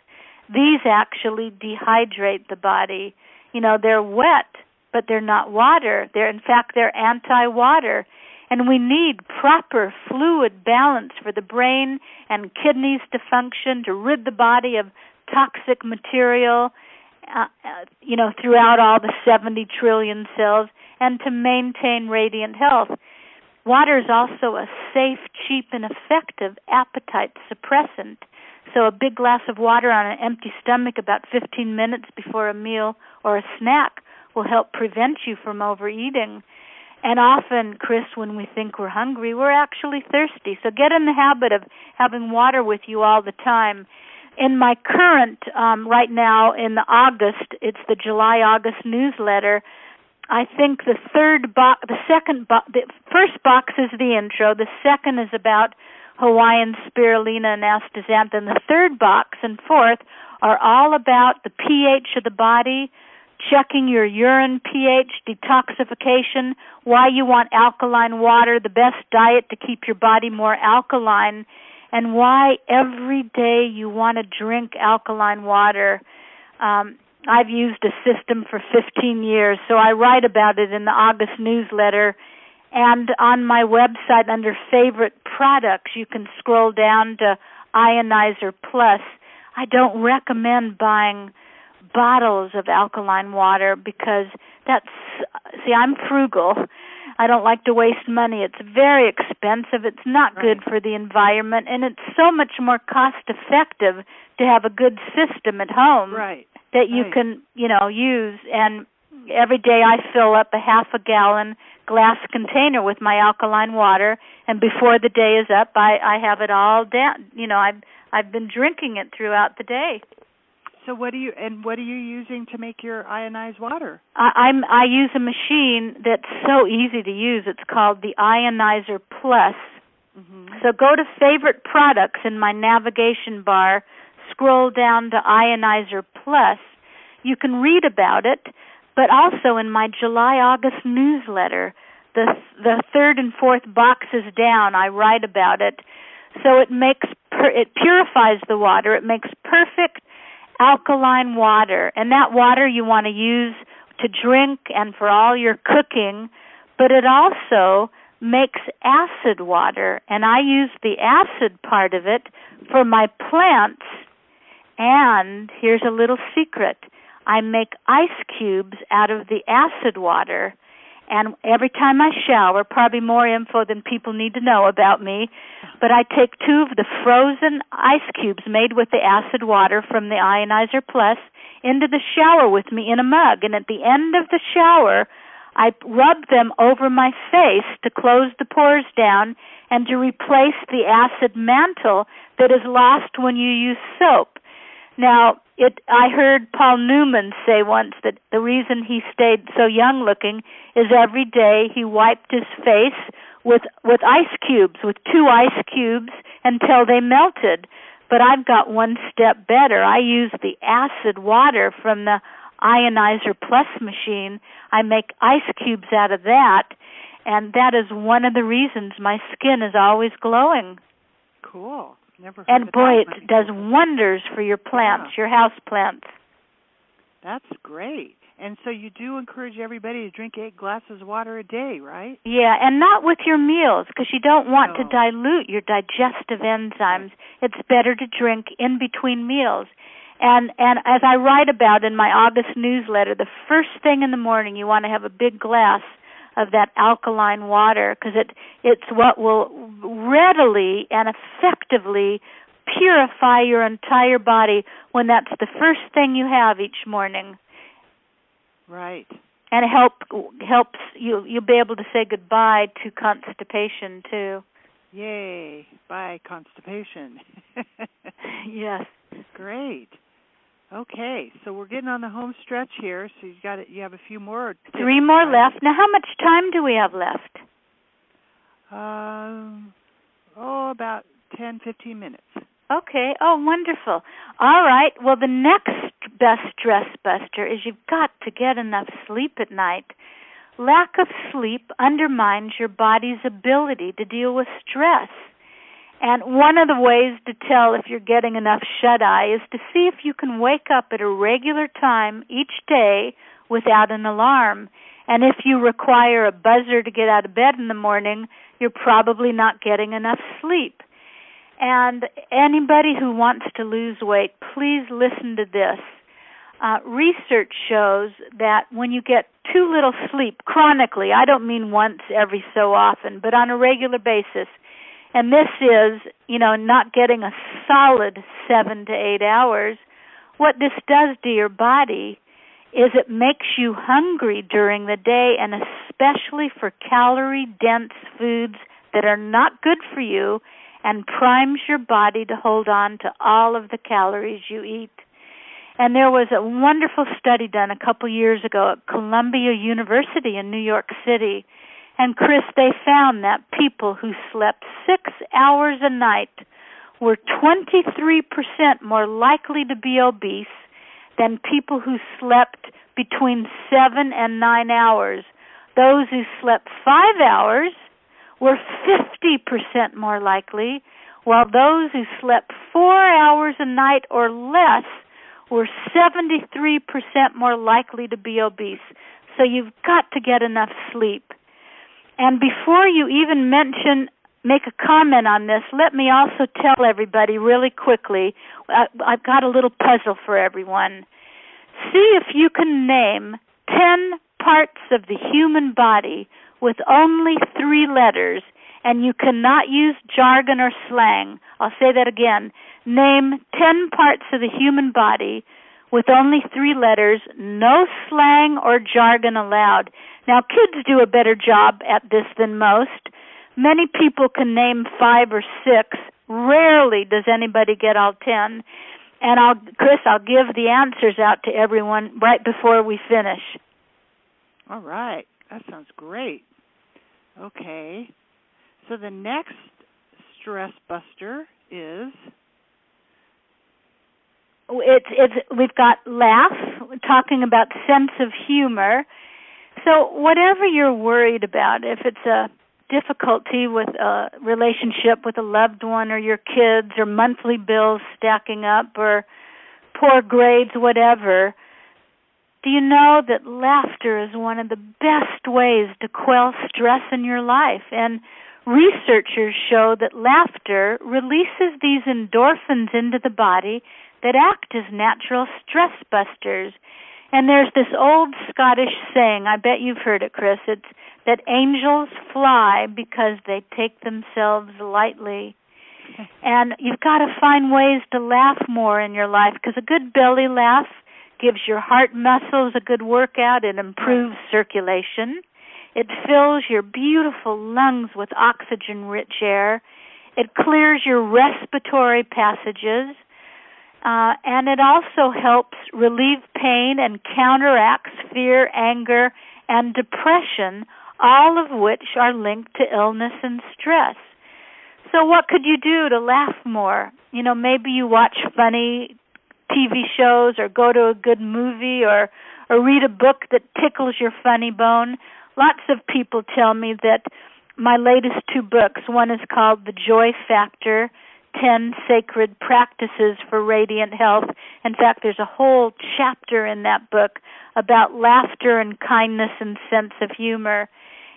these actually dehydrate the body. You know they're wet but they're not water. They're in fact they're anti water and we need proper fluid balance for the brain and kidneys to function to rid the body of toxic material uh, uh, you know throughout all the 70 trillion cells and to maintain radiant health water is also a safe cheap and effective appetite suppressant so a big glass of water on an empty stomach about 15 minutes before a meal or a snack will help prevent you from overeating. And often, Chris, when we think we're hungry, we're actually thirsty. So get in the habit of having water with you all the time. In my current, um, right now in the August, it's the July August newsletter. I think the third box, the second box, the first box is the intro. The second is about Hawaiian spirulina and astaxanthin. And the third box and fourth are all about the pH of the body, checking your urine pH, detoxification, why you want alkaline water, the best diet to keep your body more alkaline, and why every day you want to drink alkaline water. Um, I've used a system for 15 years, so I write about it in the August newsletter and on my website, under favorite products, you can scroll down to Ionizer Plus. I don't recommend buying bottles of alkaline water because that's, see, I'm frugal. I don't like to waste money. It's very expensive. It's not right. good for the environment, and it's so much more cost effective to have a good system at home right. That you right. can, you know, use. And every day I fill up a half a gallon glass container with my alkaline water and before the day is up I I have it all down you know I've I've been drinking it throughout the day so what do you and what are you using to make your ionized water I, I'm I use a machine that's so easy to use it's called the Ionizer Plus mm-hmm. so go to favorite products in my navigation bar scroll down to Ionizer Plus you can read about it but also in my July August newsletter, the the third and fourth boxes down, I write about it. So it makes it purifies the water. It makes perfect alkaline water, and that water you want to use to drink and for all your cooking. But it also makes acid water, and I use the acid part of it for my plants. And here's a little secret I make ice cubes out of the acid water. And every time I shower, probably more info than people need to know about me, but I take two of the frozen ice cubes made with the acid water from the Ionizer Plus into the shower with me in a mug. And at the end of the shower, I rub them over my face to close the pores down and to replace the acid mantle that is lost when you use soap. Now, it I heard Paul Newman say once that the reason he stayed so young looking is every day he wiped his face with with ice cubes, with two ice cubes until they melted. But I've got one step better. I use the acid water from the Ionizer Plus machine. I make ice cubes out of that, and that is one of the reasons my skin is always glowing. Cool. Never and boy, it does wonders for your plants, yeah. your house plants. That's great. And so you do encourage everybody to drink eight glasses of water a day, right? Yeah, and not with your meals because you don't want no. to dilute your digestive enzymes. It's better to drink in between meals. And and as I write about in my August newsletter, the first thing in the morning you want to have a big glass of that alkaline water because it it's what will readily and effectively purify your entire body when that's the first thing you have each morning. Right. And it help helps you you'll be able to say goodbye to constipation too. Yay! Bye constipation. yes. Great. Okay, so we're getting on the home stretch here. So you got it. You have a few more. Three more left. Now, how much time do we have left? Um. Oh, about ten, fifteen minutes. Okay. Oh, wonderful. All right. Well, the next best stress buster is you've got to get enough sleep at night. Lack of sleep undermines your body's ability to deal with stress. And one of the ways to tell if you're getting enough shut eye is to see if you can wake up at a regular time each day without an alarm. And if you require a buzzer to get out of bed in the morning, you're probably not getting enough sleep. And anybody who wants to lose weight, please listen to this. Uh, research shows that when you get too little sleep chronically, I don't mean once every so often, but on a regular basis, and this is, you know, not getting a solid seven to eight hours, what this does to your body is it makes you hungry during the day and especially for calorie dense foods that are not good for you and primes your body to hold on to all of the calories you eat. And there was a wonderful study done a couple years ago at Columbia University in New York City and Chris, they found that people who slept six hours a night were 23% more likely to be obese than people who slept between seven and nine hours. Those who slept five hours were 50% more likely, while those who slept four hours a night or less were 73% more likely to be obese. So you've got to get enough sleep. And before you even mention, make a comment on this, let me also tell everybody really quickly I've got a little puzzle for everyone. See if you can name 10 parts of the human body with only three letters, and you cannot use jargon or slang. I'll say that again. Name 10 parts of the human body with only three letters, no slang or jargon allowed. Now, kids do a better job at this than most. Many people can name five or six. Rarely does anybody get all ten. And I'll, Chris, I'll give the answers out to everyone right before we finish. All right, that sounds great. Okay, so the next stress buster is it's it's we've got laugh talking about sense of humor so, whatever you're worried about, if it's a difficulty with a relationship with a loved one or your kids or monthly bills stacking up or poor grades, whatever, do you know that laughter is one of the best ways to quell stress in your life? And researchers show that laughter releases these endorphins into the body that act as natural stress busters. And there's this old Scottish saying, I bet you've heard it, Chris. It's that angels fly because they take themselves lightly. And you've got to find ways to laugh more in your life because a good belly laugh gives your heart muscles a good workout. It improves circulation. It fills your beautiful lungs with oxygen rich air. It clears your respiratory passages. Uh, and it also helps relieve pain and counteracts fear, anger, and depression, all of which are linked to illness and stress. So, what could you do to laugh more? You know, maybe you watch funny TV shows or go to a good movie or or read a book that tickles your funny bone. Lots of people tell me that my latest two books, one is called The Joy Factor 10 sacred practices for radiant health. In fact, there's a whole chapter in that book about laughter and kindness and sense of humor.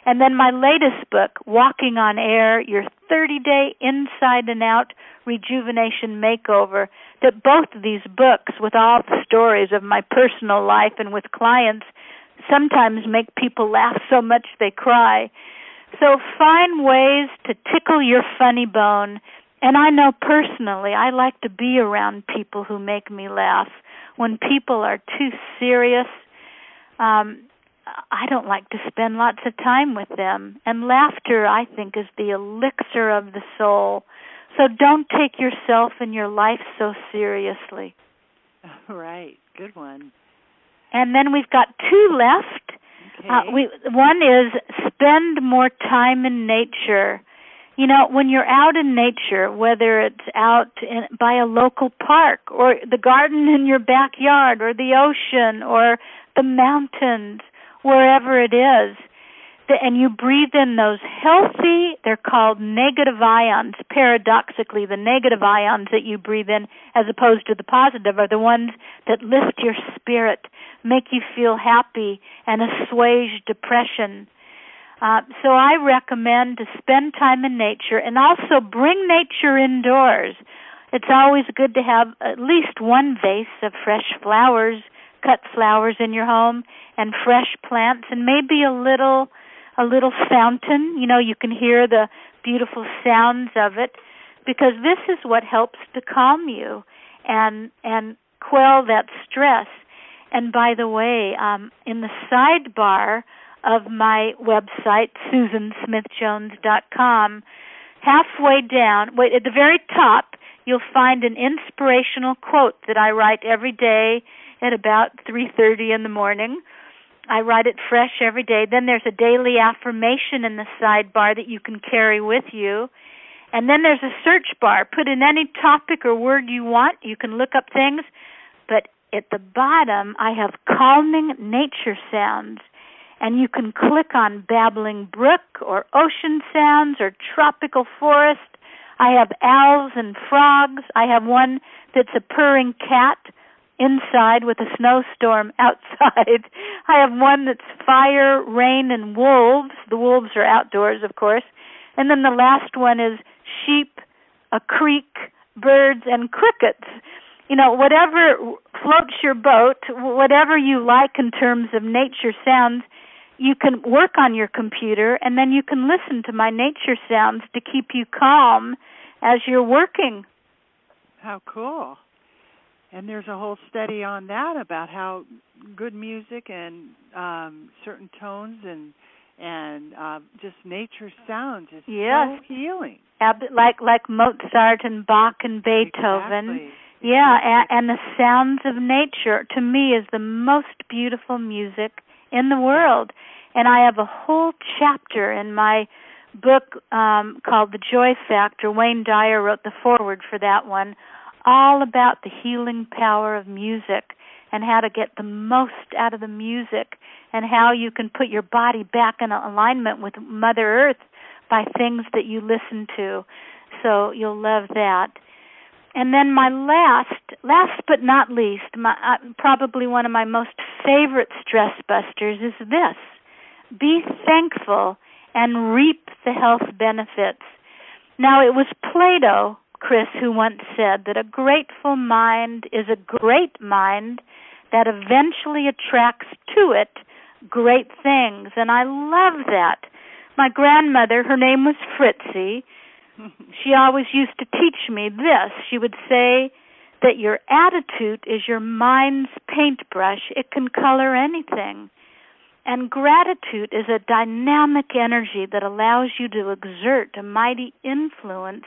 And then my latest book, Walking on Air, your 30 day inside and out rejuvenation makeover, that both of these books, with all the stories of my personal life and with clients, sometimes make people laugh so much they cry. So find ways to tickle your funny bone. And I know personally, I like to be around people who make me laugh. When people are too serious, um, I don't like to spend lots of time with them. And laughter, I think, is the elixir of the soul. So don't take yourself and your life so seriously. Right. Good one. And then we've got two left. Okay. Uh, we one is spend more time in nature. You know, when you're out in nature, whether it's out in, by a local park or the garden in your backyard or the ocean or the mountains, wherever it is, and you breathe in those healthy, they're called negative ions. Paradoxically, the negative ions that you breathe in, as opposed to the positive, are the ones that lift your spirit, make you feel happy, and assuage depression. Uh, so I recommend to spend time in nature and also bring nature indoors. It's always good to have at least one vase of fresh flowers, cut flowers in your home, and fresh plants, and maybe a little a little fountain. You know, you can hear the beautiful sounds of it because this is what helps to calm you and and quell that stress. And by the way, um, in the sidebar of my website, SusanSmithJones.com, halfway down, wait at the very top, you'll find an inspirational quote that I write every day at about 3:30 in the morning I write it fresh every day. Then there's a daily affirmation in the sidebar that you can carry with you. And then there's a search bar. Put in any topic or word you want. You can look up things. But at the bottom, I have calming nature sounds. And you can click on babbling brook or ocean sounds or tropical forest. I have owls and frogs. I have one that's a purring cat inside with a snowstorm outside. I have one that's fire, rain, and wolves. The wolves are outdoors, of course. And then the last one is sheep, a creek, birds, and crickets. You know, whatever floats your boat, whatever you like in terms of nature sounds, you can work on your computer and then you can listen to my nature sounds to keep you calm as you're working. How cool and there's a whole study on that about how good music and um certain tones and and uh, just nature sounds is yes. so healing. Ab- like like Mozart and Bach and Beethoven. Exactly. Yeah, exactly. and, and the sounds of nature to me is the most beautiful music in the world. And I have a whole chapter in my book um called The Joy Factor. Wayne Dyer wrote the foreword for that one all about the healing power of music and how to get the most out of the music and how you can put your body back in alignment with Mother Earth by things that you listen to. So you'll love that. And then my last, last but not least, my, uh, probably one of my most favorite stress busters is this: be thankful and reap the health benefits. Now it was Plato Chris, who once said that a grateful mind is a great mind that eventually attracts to it great things. And I love that. My grandmother, her name was Fritzie, she always used to teach me this. She would say that your attitude is your mind's paintbrush, it can color anything. And gratitude is a dynamic energy that allows you to exert a mighty influence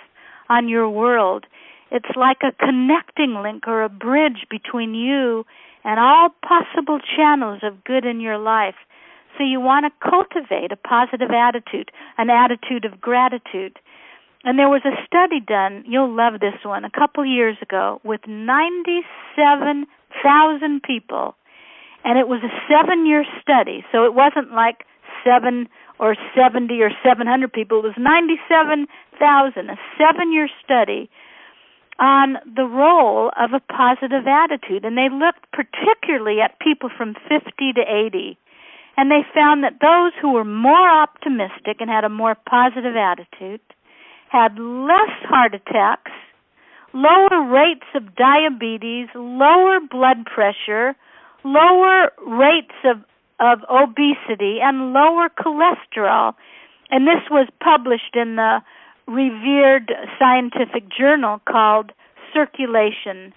on your world. It's like a connecting link or a bridge between you and all possible channels of good in your life. So you want to cultivate a positive attitude, an attitude of gratitude. And there was a study done, you'll love this one, a couple years ago with 97,000 people. And it was a seven year study, so it wasn't like seven or 70 or 700 people. It was 97,000, a seven year study on the role of a positive attitude. And they looked particularly at people from 50 to 80. And they found that those who were more optimistic and had a more positive attitude had less heart attacks, lower rates of diabetes, lower blood pressure, lower rates of, of obesity, and lower cholesterol. And this was published in the revered scientific journal called Circulation.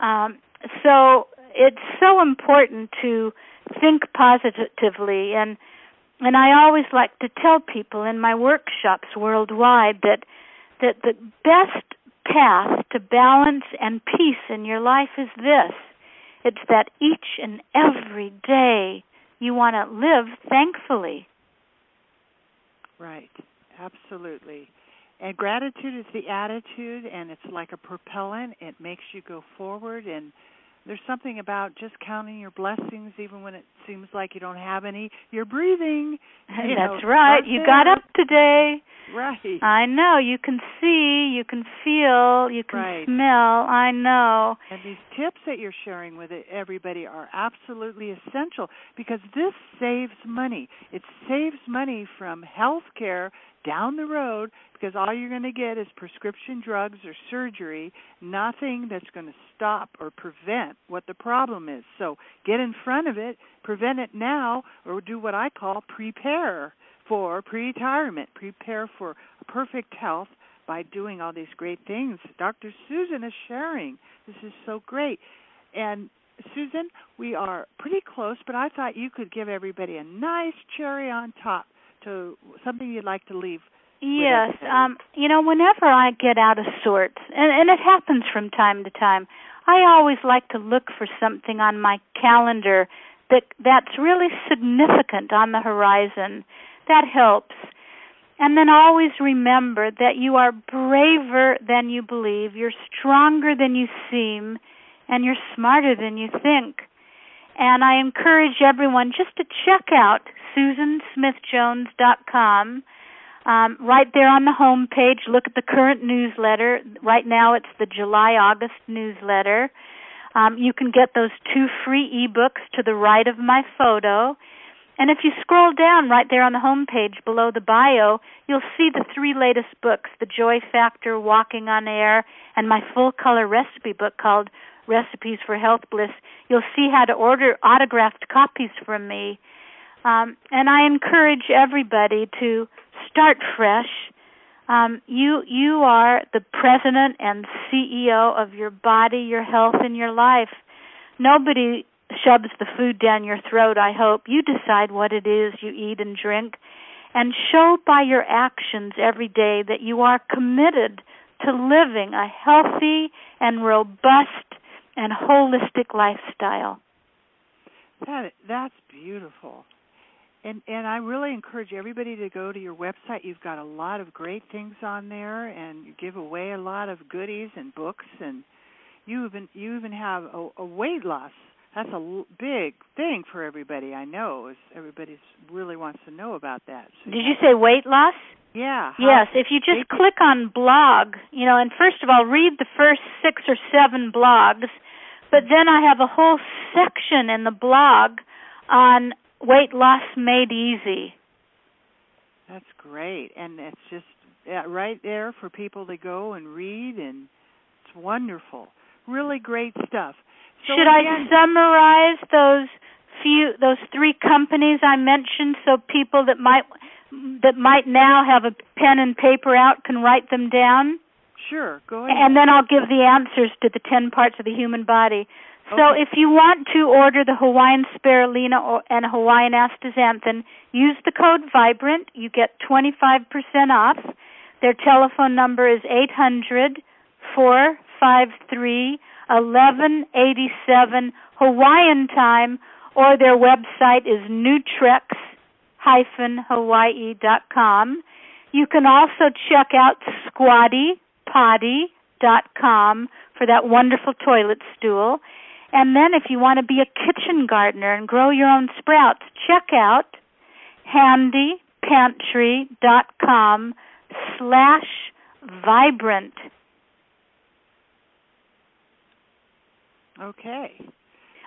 Um, so it's so important to think positively and and I always like to tell people in my workshops worldwide that that the best path to balance and peace in your life is this. It's that each and every day you want to live thankfully. Right. Absolutely. And gratitude is the attitude and it's like a propellant. It makes you go forward and there's something about just counting your blessings even when it seems like you don't have any. You're breathing. You That's know, right. You there. got up today. Right. I know. You can see, you can feel, you can right. smell. I know. And these tips that you're sharing with everybody are absolutely essential because this saves money. It saves money from health care down the road because all you're going to get is prescription drugs or surgery, nothing that's going to stop or prevent what the problem is. So get in front of it, prevent it now, or do what I call prepare for pre-retirement, prepare for perfect health by doing all these great things. Dr. Susan is sharing. This is so great. And Susan, we are pretty close, but I thought you could give everybody a nice cherry on top to something you'd like to leave. Yes, um, you know, whenever I get out of sorts, and, and it happens from time to time, I always like to look for something on my calendar that that's really significant on the horizon. That helps. And then always remember that you are braver than you believe, you're stronger than you seem, and you're smarter than you think. And I encourage everyone just to check out susansmithjones.com. Um, right there on the home page, look at the current newsletter. Right now, it's the July August newsletter. Um, you can get those two free ebooks to the right of my photo. And if you scroll down right there on the home page below the bio, you'll see the three latest books The Joy Factor, Walking on Air, and my full color recipe book called Recipes for Health Bliss. You'll see how to order autographed copies from me. Um, and I encourage everybody to start fresh. Um, you you are the president and CEO of your body, your health, and your life. Nobody shoves the food down your throat, I hope. You decide what it is you eat and drink and show by your actions every day that you are committed to living a healthy and robust and holistic lifestyle. That that's beautiful. And and I really encourage everybody to go to your website. You've got a lot of great things on there and you give away a lot of goodies and books and you even you even have a, a weight loss that's a big thing for everybody. I know is everybody really wants to know about that. So Did you say weight loss? Yeah. Yes, if you just click on blog, you know, and first of all read the first 6 or 7 blogs, but then I have a whole section in the blog on weight loss made easy. That's great. And it's just right there for people to go and read and it's wonderful. Really great stuff. So Should again, I summarize those few those three companies I mentioned so people that might that might now have a pen and paper out can write them down? Sure, go ahead. And then I'll give the answers to the 10 parts of the human body. So okay. if you want to order the Hawaiian spirulina or, and Hawaiian astaxanthin, use the code VIBRANT. You get 25% off. Their telephone number is eight hundred four five three 1187 Hawaiian time, or their website is nutrex-hawaii.com. You can also check out squattypotty.com for that wonderful toilet stool. And then if you want to be a kitchen gardener and grow your own sprouts, check out handypantry.com slash vibrant. Okay.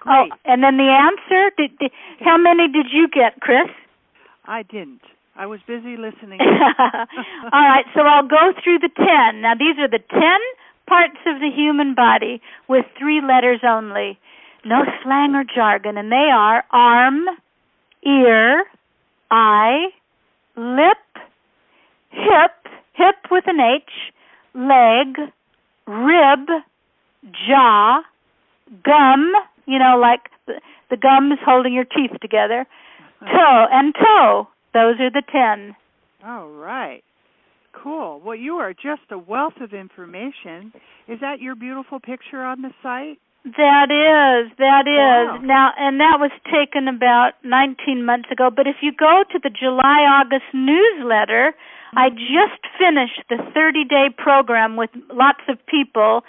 Oh, and then the answer? Did, did how many did you get, Chris? I didn't. I was busy listening. All right, so I'll go through the 10. Now these are the 10 parts of the human body with three letters only. No slang or jargon, and they are arm, ear, eye, lip, hip, hip with an H, leg, rib, jaw, gum, you know, like the, gum is holding your teeth together, toe, and toe. Those are the ten. All right. Cool. Well, you are just a wealth of information. Is that your beautiful picture on the site? That is, that is. Wow. Now, and that was taken about 19 months ago. But if you go to the July August newsletter, I mm-hmm. just finished the 30 day program with lots of people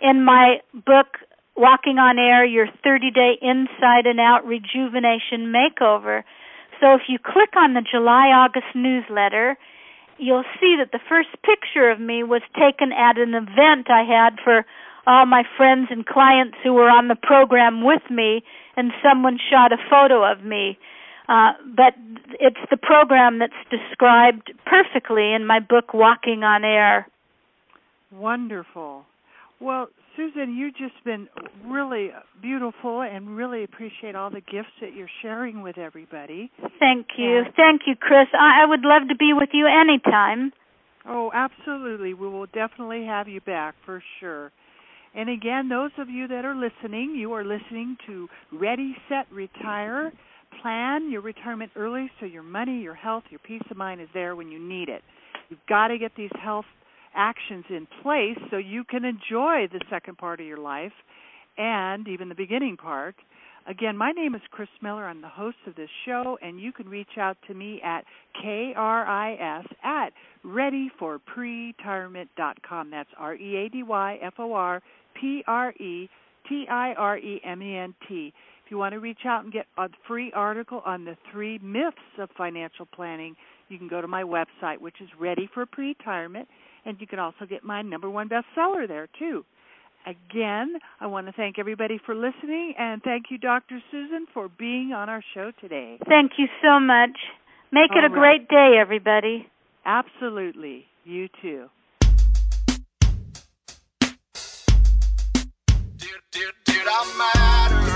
in my book, Walking on Air Your 30 Day Inside and Out Rejuvenation Makeover. So if you click on the July August newsletter, you'll see that the first picture of me was taken at an event I had for all my friends and clients who were on the program with me, and someone shot a photo of me. Uh, but it's the program that's described perfectly in my book, Walking on Air. Wonderful. Well, Susan, you've just been really beautiful and really appreciate all the gifts that you're sharing with everybody. Thank you. Yeah. Thank you, Chris. I, I would love to be with you anytime. Oh, absolutely. We will definitely have you back for sure. And again, those of you that are listening, you are listening to Ready, Set, Retire. Plan your retirement early so your money, your health, your peace of mind is there when you need it. You've got to get these health actions in place so you can enjoy the second part of your life and even the beginning part. Again, my name is Chris Miller. I'm the host of this show, and you can reach out to me at KRIS at readyforpretirement.com. That's R E A D Y F O R P R E T I R E M E N T. If you want to reach out and get a free article on the three myths of financial planning, you can go to my website, which is Ready for Retirement, and you can also get my number one bestseller there too. Again, I want to thank everybody for listening, and thank you, Dr. Susan, for being on our show today. Thank you so much. Make it a right. great day, everybody. Absolutely. You too. Did, did, did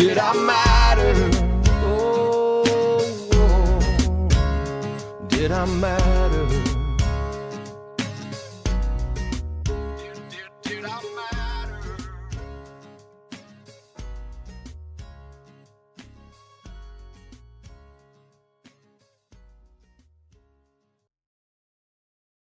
Did I matter? Oh, oh. did I matter?